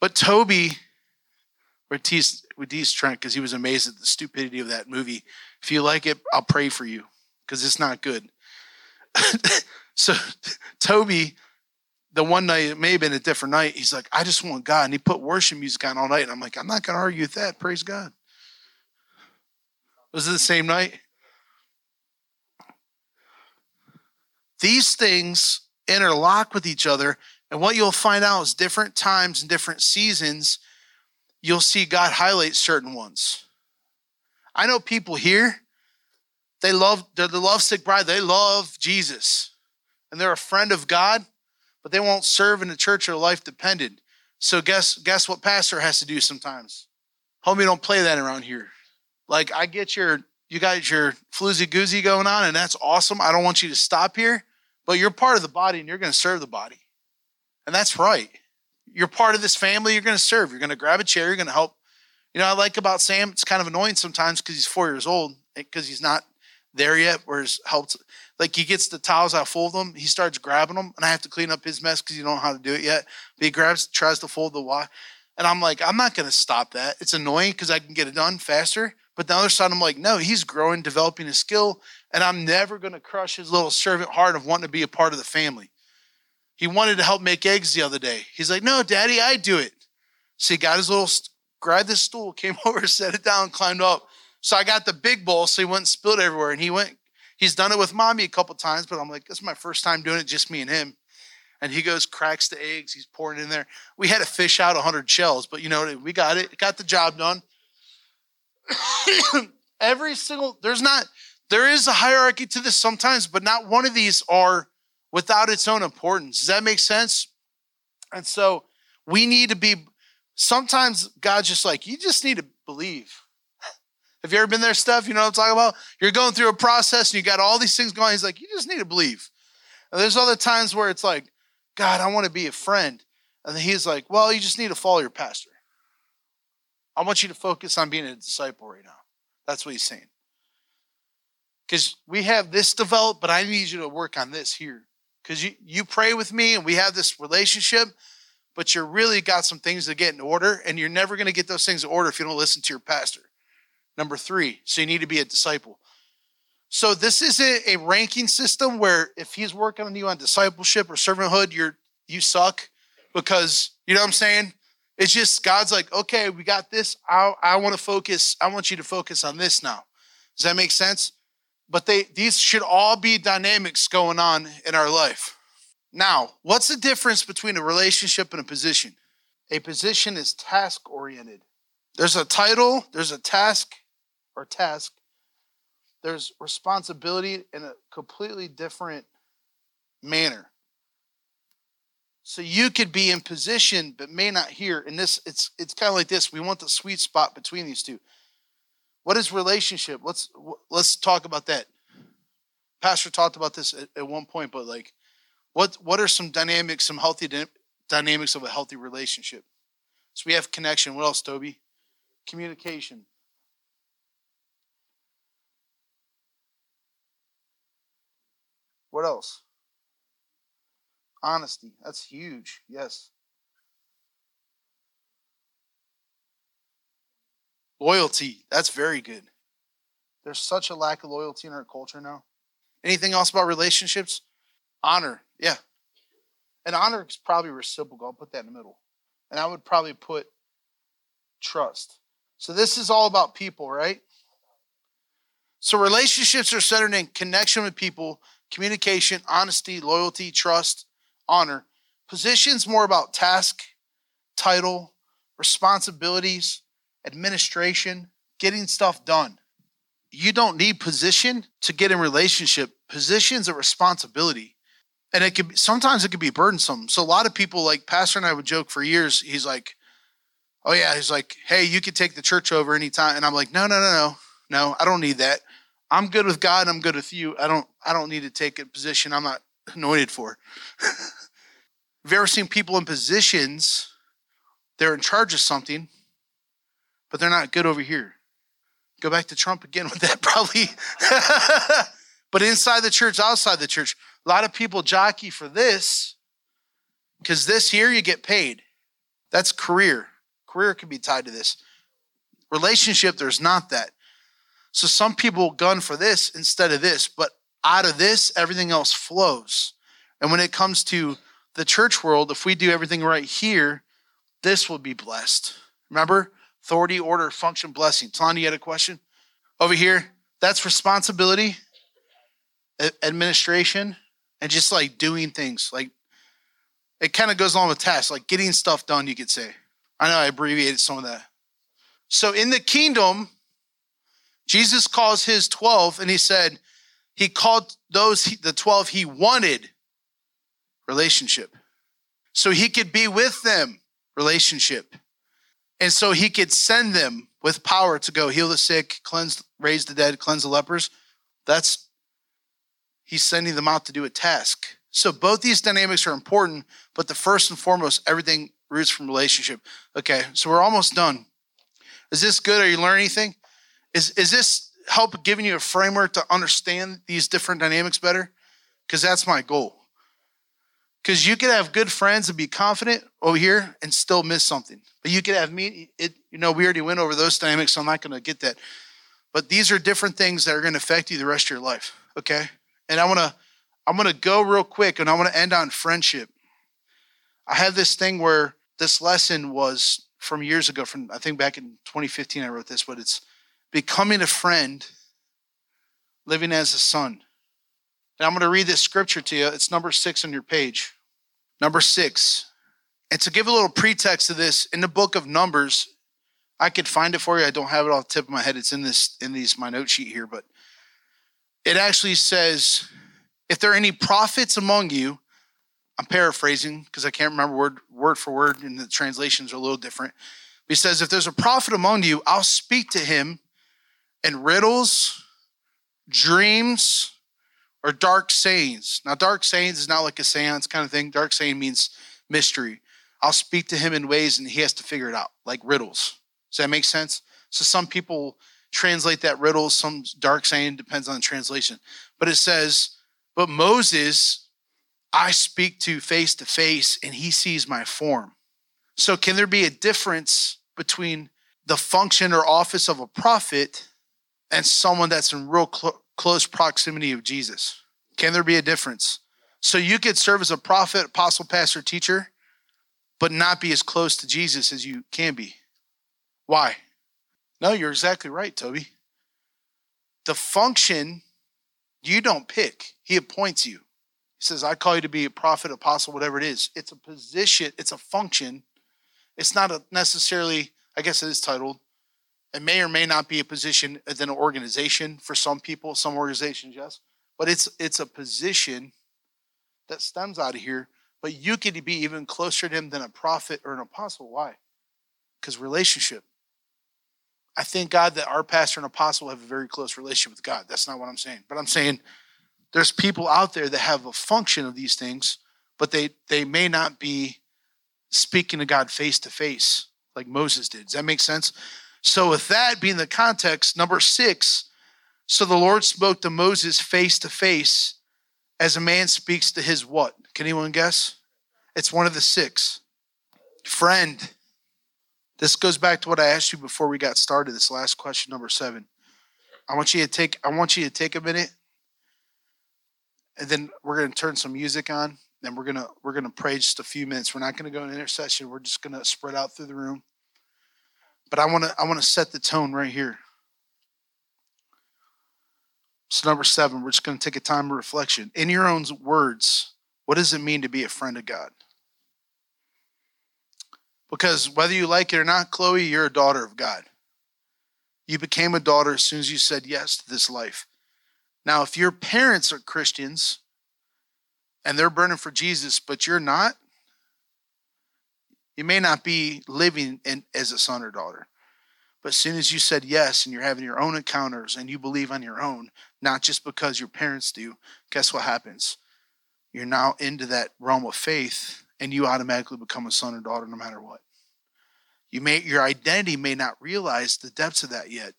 But Toby, we teased, we teased Trent because he was amazed at the stupidity of that movie. If you like it, I'll pray for you because it's not good. so Toby, the one night, it may have been a different night, he's like, I just want God. And he put worship music on all night. And I'm like, I'm not going to argue with that. Praise God. Was it the same night? These things interlock with each other. And what you'll find out is different times and different seasons, you'll see God highlight certain ones. I know people here they love, they're the lovesick bride. They love Jesus and they're a friend of God, but they won't serve in the church or life dependent. So guess guess what pastor has to do sometimes? Homie, don't play that around here. Like I get your you got your floozy goozy going on, and that's awesome. I don't want you to stop here, but you're part of the body and you're going to serve the body. And that's right. You're part of this family, you're going to serve. You're going to grab a chair, you're going to help. You know, I like about Sam, it's kind of annoying sometimes because he's four years old, because he's not there yet where he's helped like he gets the towels I fold them, he starts grabbing them, and I have to clean up his mess because you don't know how to do it yet. But he grabs, tries to fold the wash, and I'm like, I'm not going to stop that. It's annoying because I can get it done faster. But the other side, I'm like, no, he's growing, developing a skill, and I'm never going to crush his little servant heart of wanting to be a part of the family. He wanted to help make eggs the other day. He's like, no, daddy, I do it. So he got his little, grabbed the stool, came over, set it down, climbed up. So I got the big bowl so he wouldn't spill it everywhere. And he went, he's done it with mommy a couple times, but I'm like, this is my first time doing it, just me and him. And he goes, cracks the eggs, he's pouring in there. We had to fish out 100 shells, but you know, we got it, got the job done. Every single, there's not, there is a hierarchy to this sometimes, but not one of these are without its own importance. Does that make sense? And so we need to be, sometimes God's just like, you just need to believe. Have you ever been there, Steph? You know what I'm talking about? You're going through a process and you got all these things going. He's like, you just need to believe. And there's other times where it's like, God, I want to be a friend. And he's like, well, you just need to follow your pastor. I want you to focus on being a disciple right now. That's what he's saying. Because we have this developed, but I need you to work on this here. Because you, you pray with me and we have this relationship, but you're really got some things to get in order, and you're never going to get those things in order if you don't listen to your pastor. Number three, so you need to be a disciple. So this isn't a ranking system where if he's working on you on discipleship or servanthood, you're you suck because you know what I'm saying? It's just God's like, okay, we got this. I, I want to focus, I want you to focus on this now. Does that make sense? But they these should all be dynamics going on in our life. Now, what's the difference between a relationship and a position? A position is task oriented. There's a title, there's a task or task, there's responsibility in a completely different manner. So you could be in position but may not hear. And this it's it's kind of like this. We want the sweet spot between these two. What is relationship? Let's let's talk about that. Pastor talked about this at, at one point, but like, what what are some dynamics, some healthy dynamics of a healthy relationship? So we have connection. What else, Toby? Communication. What else? Honesty. That's huge. Yes. Loyalty. That's very good. There's such a lack of loyalty in our culture now. Anything else about relationships? Honor. Yeah. And honor is probably reciprocal. I'll put that in the middle. And I would probably put trust. So this is all about people, right? So relationships are centered in connection with people, communication, honesty, loyalty, trust, honor. Positions more about task, title, responsibilities, administration, getting stuff done. You don't need position to get in relationship. Position's a responsibility. And it could sometimes it could be burdensome. So a lot of people like Pastor and I would joke for years. He's like, Oh yeah, he's like, Hey, you could take the church over anytime. And I'm like, No, no, no, no. No, I don't need that. I'm good with God, I'm good with you. I don't I don't need to take a position I'm not anointed for. Have you ever seen people in positions, they're in charge of something, but they're not good over here. Go back to Trump again with that, probably. but inside the church, outside the church, a lot of people jockey for this because this here you get paid. That's career. Career can be tied to this. Relationship, there's not that. So some people gun for this instead of this, but out of this, everything else flows. And when it comes to the church world, if we do everything right here, this will be blessed. Remember, authority, order, function, blessing. Tanya, you had a question? Over here, that's responsibility, administration, and just like doing things. Like it kind of goes along with tasks, like getting stuff done, you could say. I know I abbreviated some of that. So in the kingdom, Jesus calls his 12 and he said, he called those, the 12 he wanted relationship. So he could be with them, relationship. And so he could send them with power to go heal the sick, cleanse, raise the dead, cleanse the lepers. That's, he's sending them out to do a task. So both these dynamics are important, but the first and foremost, everything roots from relationship. Okay, so we're almost done. Is this good? Are you learning anything? Is, is this help giving you a framework to understand these different dynamics better? Because that's my goal. Because you could have good friends and be confident over here and still miss something. But you could have me, it, you know, we already went over those dynamics, so I'm not going to get that. But these are different things that are going to affect you the rest of your life. Okay. And I want to, I'm going to go real quick and I want to end on friendship. I have this thing where this lesson was from years ago, from I think back in 2015, I wrote this, but it's becoming a friend, living as a son. And I'm going to read this scripture to you. It's number six on your page. Number six. And to give a little pretext to this, in the book of Numbers, I could find it for you. I don't have it off the tip of my head. It's in this in these my note sheet here, but it actually says, if there are any prophets among you, I'm paraphrasing because I can't remember word word for word, and the translations are a little different. But He says, if there's a prophet among you, I'll speak to him in riddles, dreams, or dark sayings. Now, dark sayings is not like a seance kind of thing. Dark saying means mystery. I'll speak to him in ways and he has to figure it out, like riddles. Does that make sense? So some people translate that riddles, some dark saying depends on the translation. But it says, But Moses, I speak to face to face and he sees my form. So, can there be a difference between the function or office of a prophet and someone that's in real cl- close proximity of Jesus? Can there be a difference? So you could serve as a prophet, apostle, pastor, teacher, but not be as close to Jesus as you can be. Why? No, you're exactly right, Toby. The function You don't pick, He appoints you. He says, I call you to be a prophet, apostle, whatever it is. It's a position, it's a function. It's not a necessarily, I guess it is titled. It may or may not be a position within an organization for some people, some organizations, yes. But it's it's a position that stems out of here. But you to be even closer to him than a prophet or an apostle. Why? Because relationship. I thank God that our pastor and apostle have a very close relationship with God. That's not what I'm saying. But I'm saying there's people out there that have a function of these things, but they they may not be speaking to God face to face like Moses did. Does that make sense? So with that being the context, number six, so the Lord spoke to Moses face to face as a man speaks to his what? Can anyone guess? It's one of the six. Friend. This goes back to what I asked you before we got started. This last question, number seven. I want you to take. I want you to take a minute, and then we're going to turn some music on, and we're gonna we're gonna pray just a few minutes. We're not going to go in intercession. We're just going to spread out through the room. But I want to I want to set the tone right here. So number seven, we're just going to take a time of reflection. In your own words, what does it mean to be a friend of God? Because whether you like it or not, Chloe, you're a daughter of God. You became a daughter as soon as you said yes to this life. Now, if your parents are Christians and they're burning for Jesus, but you're not, you may not be living in, as a son or daughter. But as soon as you said yes and you're having your own encounters and you believe on your own, not just because your parents do, guess what happens? You're now into that realm of faith and you automatically become a son or daughter no matter what. You may your identity may not realize the depths of that yet.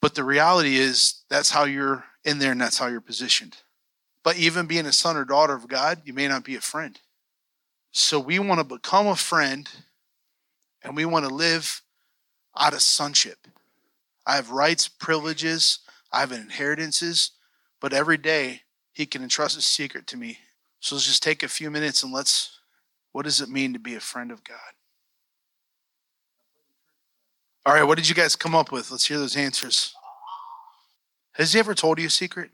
But the reality is that's how you're in there and that's how you're positioned. But even being a son or daughter of God, you may not be a friend. So we want to become a friend and we want to live out of sonship. I have rights, privileges, I have inheritances, but every day he can entrust a secret to me. So let's just take a few minutes and let's what does it mean to be a friend of God? All right, what did you guys come up with? Let's hear those answers. Has he ever told you a secret?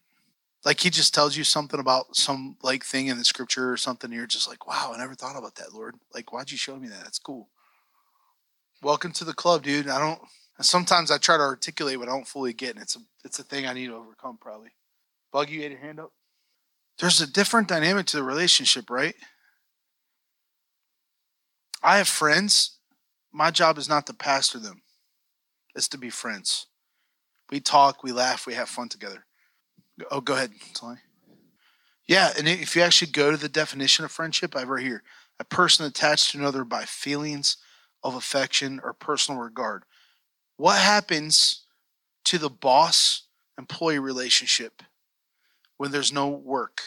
Like he just tells you something about some like thing in the scripture or something, and you're just like, wow, I never thought about that, Lord. Like, why'd you show me that? That's cool. Welcome to the club, dude. I don't sometimes I try to articulate what I don't fully get, and it's a it's a thing I need to overcome probably. Bug, you had your hand up? There's a different dynamic to the relationship, right? I have friends. My job is not to pastor them it's to be friends. We talk, we laugh, we have fun together. Oh, go ahead, Tony. Yeah, and if you actually go to the definition of friendship, I have right here a person attached to another by feelings of affection or personal regard. What happens to the boss employee relationship when there's no work?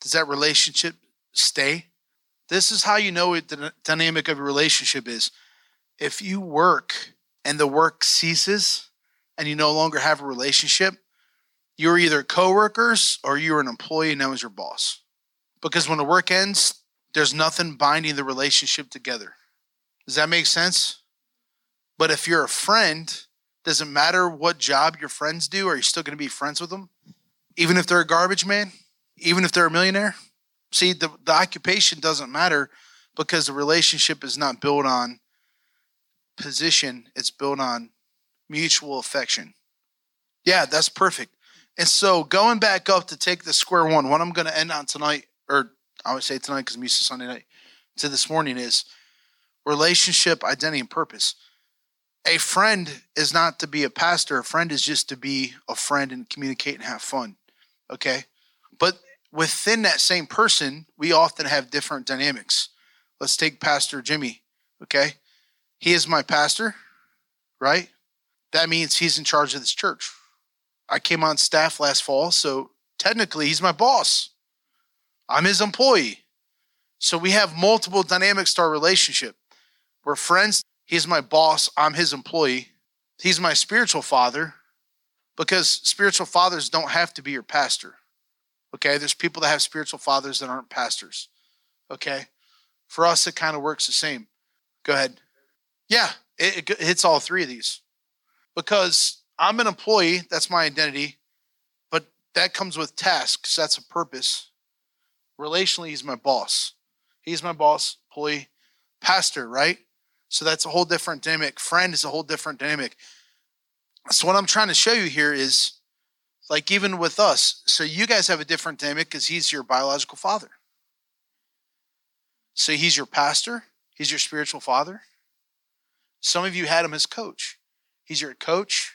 Does that relationship stay? This is how you know what the dynamic of a relationship is. If you work and the work ceases and you no longer have a relationship, you're either coworkers or you're an employee and that was your boss. Because when the work ends, there's nothing binding the relationship together. Does that make sense? But if you're a friend, doesn't matter what job your friends do, are you still going to be friends with them? Even if they're a garbage man? Even if they're a millionaire? See, the, the occupation doesn't matter because the relationship is not built on position, it's built on mutual affection. Yeah, that's perfect. And so going back up to take the square one, what I'm going to end on tonight, or I would say tonight because I'm used to Sunday night, to this morning is relationship, identity, and purpose. A friend is not to be a pastor. A friend is just to be a friend and communicate and have fun. Okay. But within that same person, we often have different dynamics. Let's take Pastor Jimmy. Okay. He is my pastor, right? That means he's in charge of this church. I came on staff last fall, so technically he's my boss. I'm his employee. So we have multiple dynamics to our relationship. We're friends. He's my boss. I'm his employee. He's my spiritual father because spiritual fathers don't have to be your pastor. Okay. There's people that have spiritual fathers that aren't pastors. Okay. For us, it kind of works the same. Go ahead. Yeah, it, it hits all three of these because I'm an employee. That's my identity. But that comes with tasks. That's a purpose. Relationally, he's my boss. He's my boss, employee, pastor, right? So that's a whole different dynamic. Friend is a whole different dynamic. So what I'm trying to show you here is like even with us. So you guys have a different dynamic because he's your biological father. So he's your pastor, he's your spiritual father. Some of you had him as coach. He's your coach.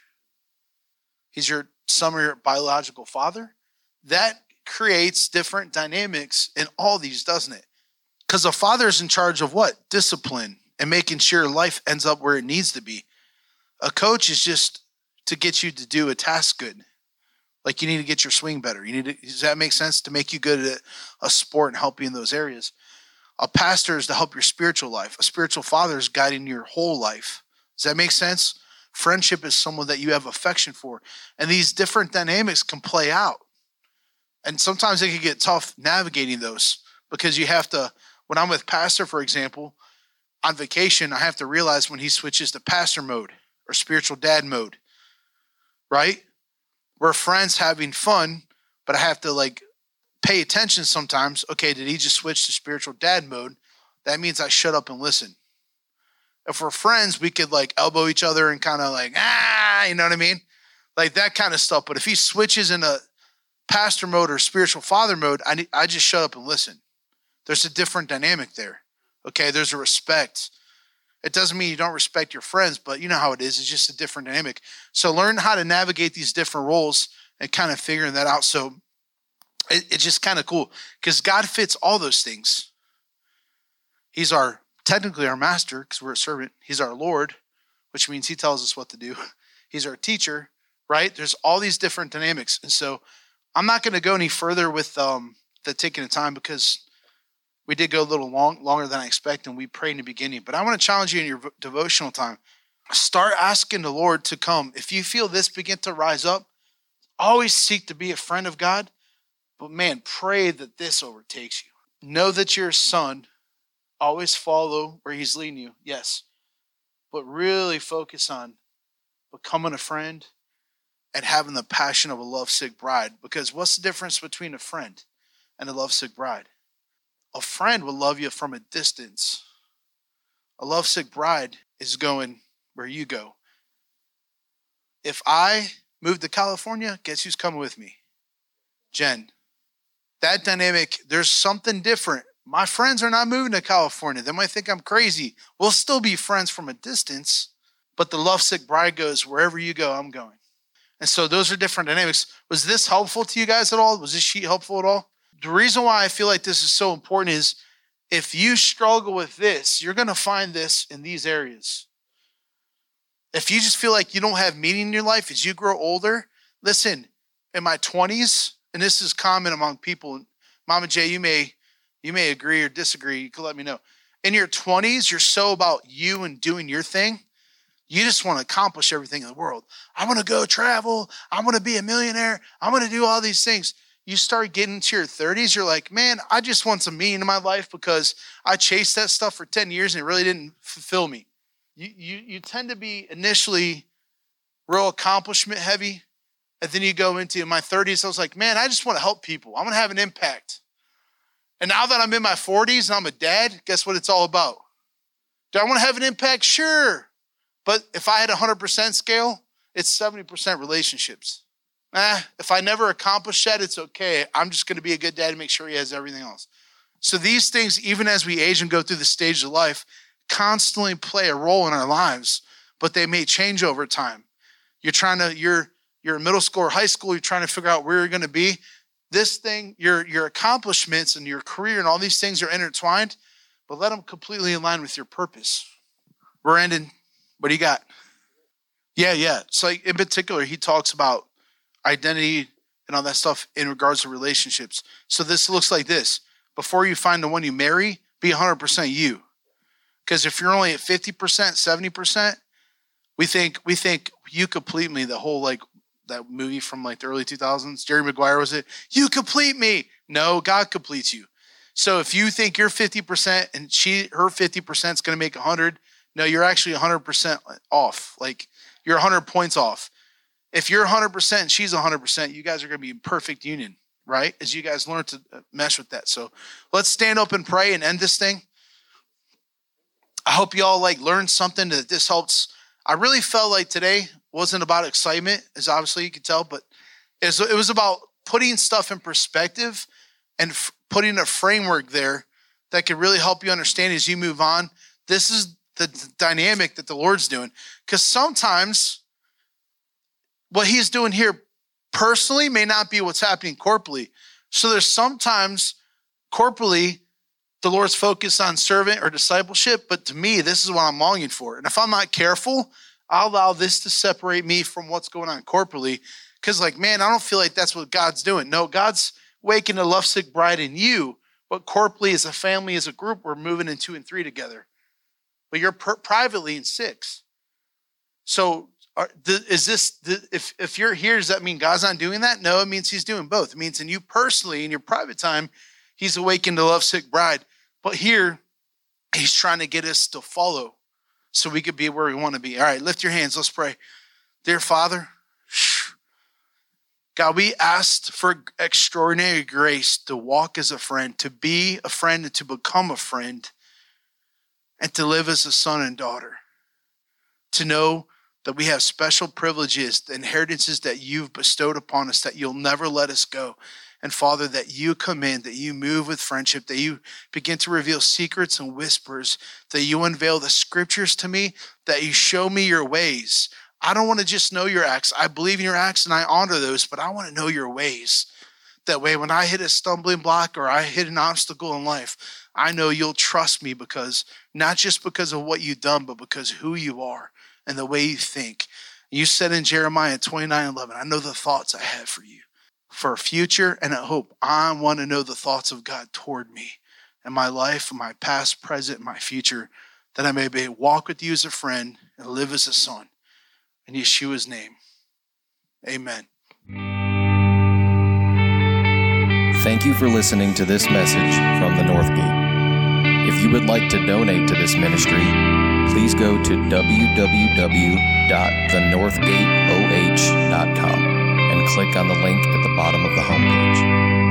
He's your your biological father. That creates different dynamics in all these, doesn't it? Because a father is in charge of what? Discipline and making sure life ends up where it needs to be. A coach is just to get you to do a task good. Like you need to get your swing better. You need to, does that make sense? To make you good at a sport and help you in those areas. A pastor is to help your spiritual life. A spiritual father is guiding your whole life. Does that make sense? Friendship is someone that you have affection for. And these different dynamics can play out. And sometimes it can get tough navigating those because you have to, when I'm with Pastor, for example, on vacation, I have to realize when he switches to pastor mode or spiritual dad mode, right? We're friends having fun, but I have to like pay attention sometimes. Okay, did he just switch to spiritual dad mode? That means I shut up and listen. If we're friends, we could like elbow each other and kind of like, ah, you know what I mean? Like that kind of stuff. But if he switches into pastor mode or spiritual father mode, I, need, I just shut up and listen. There's a different dynamic there. Okay, there's a respect. It doesn't mean you don't respect your friends, but you know how it is. It's just a different dynamic. So learn how to navigate these different roles and kind of figuring that out. So it, it's just kind of cool because God fits all those things. He's our technically our master because we're a servant. He's our Lord, which means he tells us what to do. He's our teacher, right? There's all these different dynamics. And so I'm not going to go any further with um, the taking of time because we did go a little long, longer than I expected, and we prayed in the beginning. But I want to challenge you in your devotional time. Start asking the Lord to come. If you feel this begin to rise up, always seek to be a friend of God but man, pray that this overtakes you. Know that you're a son. Always follow where he's leading you, yes. But really focus on becoming a friend and having the passion of a lovesick bride. Because what's the difference between a friend and a lovesick bride? A friend will love you from a distance. A lovesick bride is going where you go. If I move to California, guess who's coming with me? Jen that dynamic, there's something different. My friends are not moving to California. They might think I'm crazy. We'll still be friends from a distance, but the lovesick bride goes, wherever you go, I'm going. And so those are different dynamics. Was this helpful to you guys at all? Was this sheet helpful at all? The reason why I feel like this is so important is if you struggle with this, you're going to find this in these areas. If you just feel like you don't have meaning in your life as you grow older, listen, in my 20s, and this is common among people. Mama J, you may you may agree or disagree. You can let me know. In your 20s, you're so about you and doing your thing. You just want to accomplish everything in the world. I want to go travel. I want to be a millionaire. I want to do all these things. You start getting to your 30s, you're like, man, I just want some meaning in my life because I chased that stuff for 10 years and it really didn't fulfill me. You, you, you tend to be initially real accomplishment heavy, and then you go into my 30s, I was like, man, I just want to help people. I want to have an impact. And now that I'm in my 40s and I'm a dad, guess what it's all about? Do I want to have an impact? Sure. But if I had a 100% scale, it's 70% relationships. Eh, if I never accomplish that, it's okay. I'm just going to be a good dad and make sure he has everything else. So these things, even as we age and go through the stage of life, constantly play a role in our lives, but they may change over time. You're trying to, you're you're in middle school or high school, you're trying to figure out where you're going to be. This thing, your, your accomplishments and your career and all these things are intertwined, but let them completely align with your purpose. We're ending. What do you got? Yeah, yeah. So, in particular, he talks about identity and all that stuff in regards to relationships. So, this looks like this before you find the one you marry, be 100% you. Because if you're only at 50%, 70%, we think we think you complete me the whole like that movie from like the early 2000s. Jerry Maguire was it? You complete me. No, God completes you. So if you think you're 50% and she her 50% is going to make 100, no, you're actually 100% off. Like you're 100 points off. if you're 100% and she's 100%, you guys are going to be in perfect union, right? As you guys learn to uh, mesh with that. So let's stand up and pray and end this thing. I hope y'all like learned something that this helps. I really felt like today wasn't about excitement, as obviously you can tell, but it was, about putting stuff in perspective and f- putting a framework there that could really help you understand as you move on. This is the dynamic that the Lord's doing. Because sometimes what he's doing here personally may not be what's happening corporately. So there's sometimes corporately the Lord's focus on servant or discipleship, but to me, this is what I'm longing for. And if I'm not careful, I'll allow this to separate me from what's going on corporately. Because, like, man, I don't feel like that's what God's doing. No, God's waking a lovesick bride in you, but corporately as a family, as a group, we're moving in two and three together. But you're per- privately in six. So are, is this if if you're here does that mean god's not doing that no it means he's doing both it means in you personally in your private time he's awakened a lovesick bride but here he's trying to get us to follow so we could be where we want to be. All right lift your hands let's pray. Dear father god we asked for extraordinary grace to walk as a friend to be a friend and to become a friend and to live as a son and daughter. To know that we have special privileges, the inheritances that you've bestowed upon us, that you'll never let us go. And Father, that you come in, that you move with friendship, that you begin to reveal secrets and whispers, that you unveil the scriptures to me, that you show me your ways. I don't want to just know your acts. I believe in your acts and I honor those, but I want to know your ways. That way, when I hit a stumbling block or I hit an obstacle in life, I know you'll trust me because not just because of what you've done, but because who you are and the way you think. You said in Jeremiah 29 11, I know the thoughts I have for you, for a future and a hope. I want to know the thoughts of God toward me and my life, my past, present, my future, that I may be walk with you as a friend and live as a son. In Yeshua's name, amen. Thank you for listening to this message from the North Gate. If you would like to donate to this ministry, please go to www.thenorthgateoh.com and click on the link at the bottom of the homepage.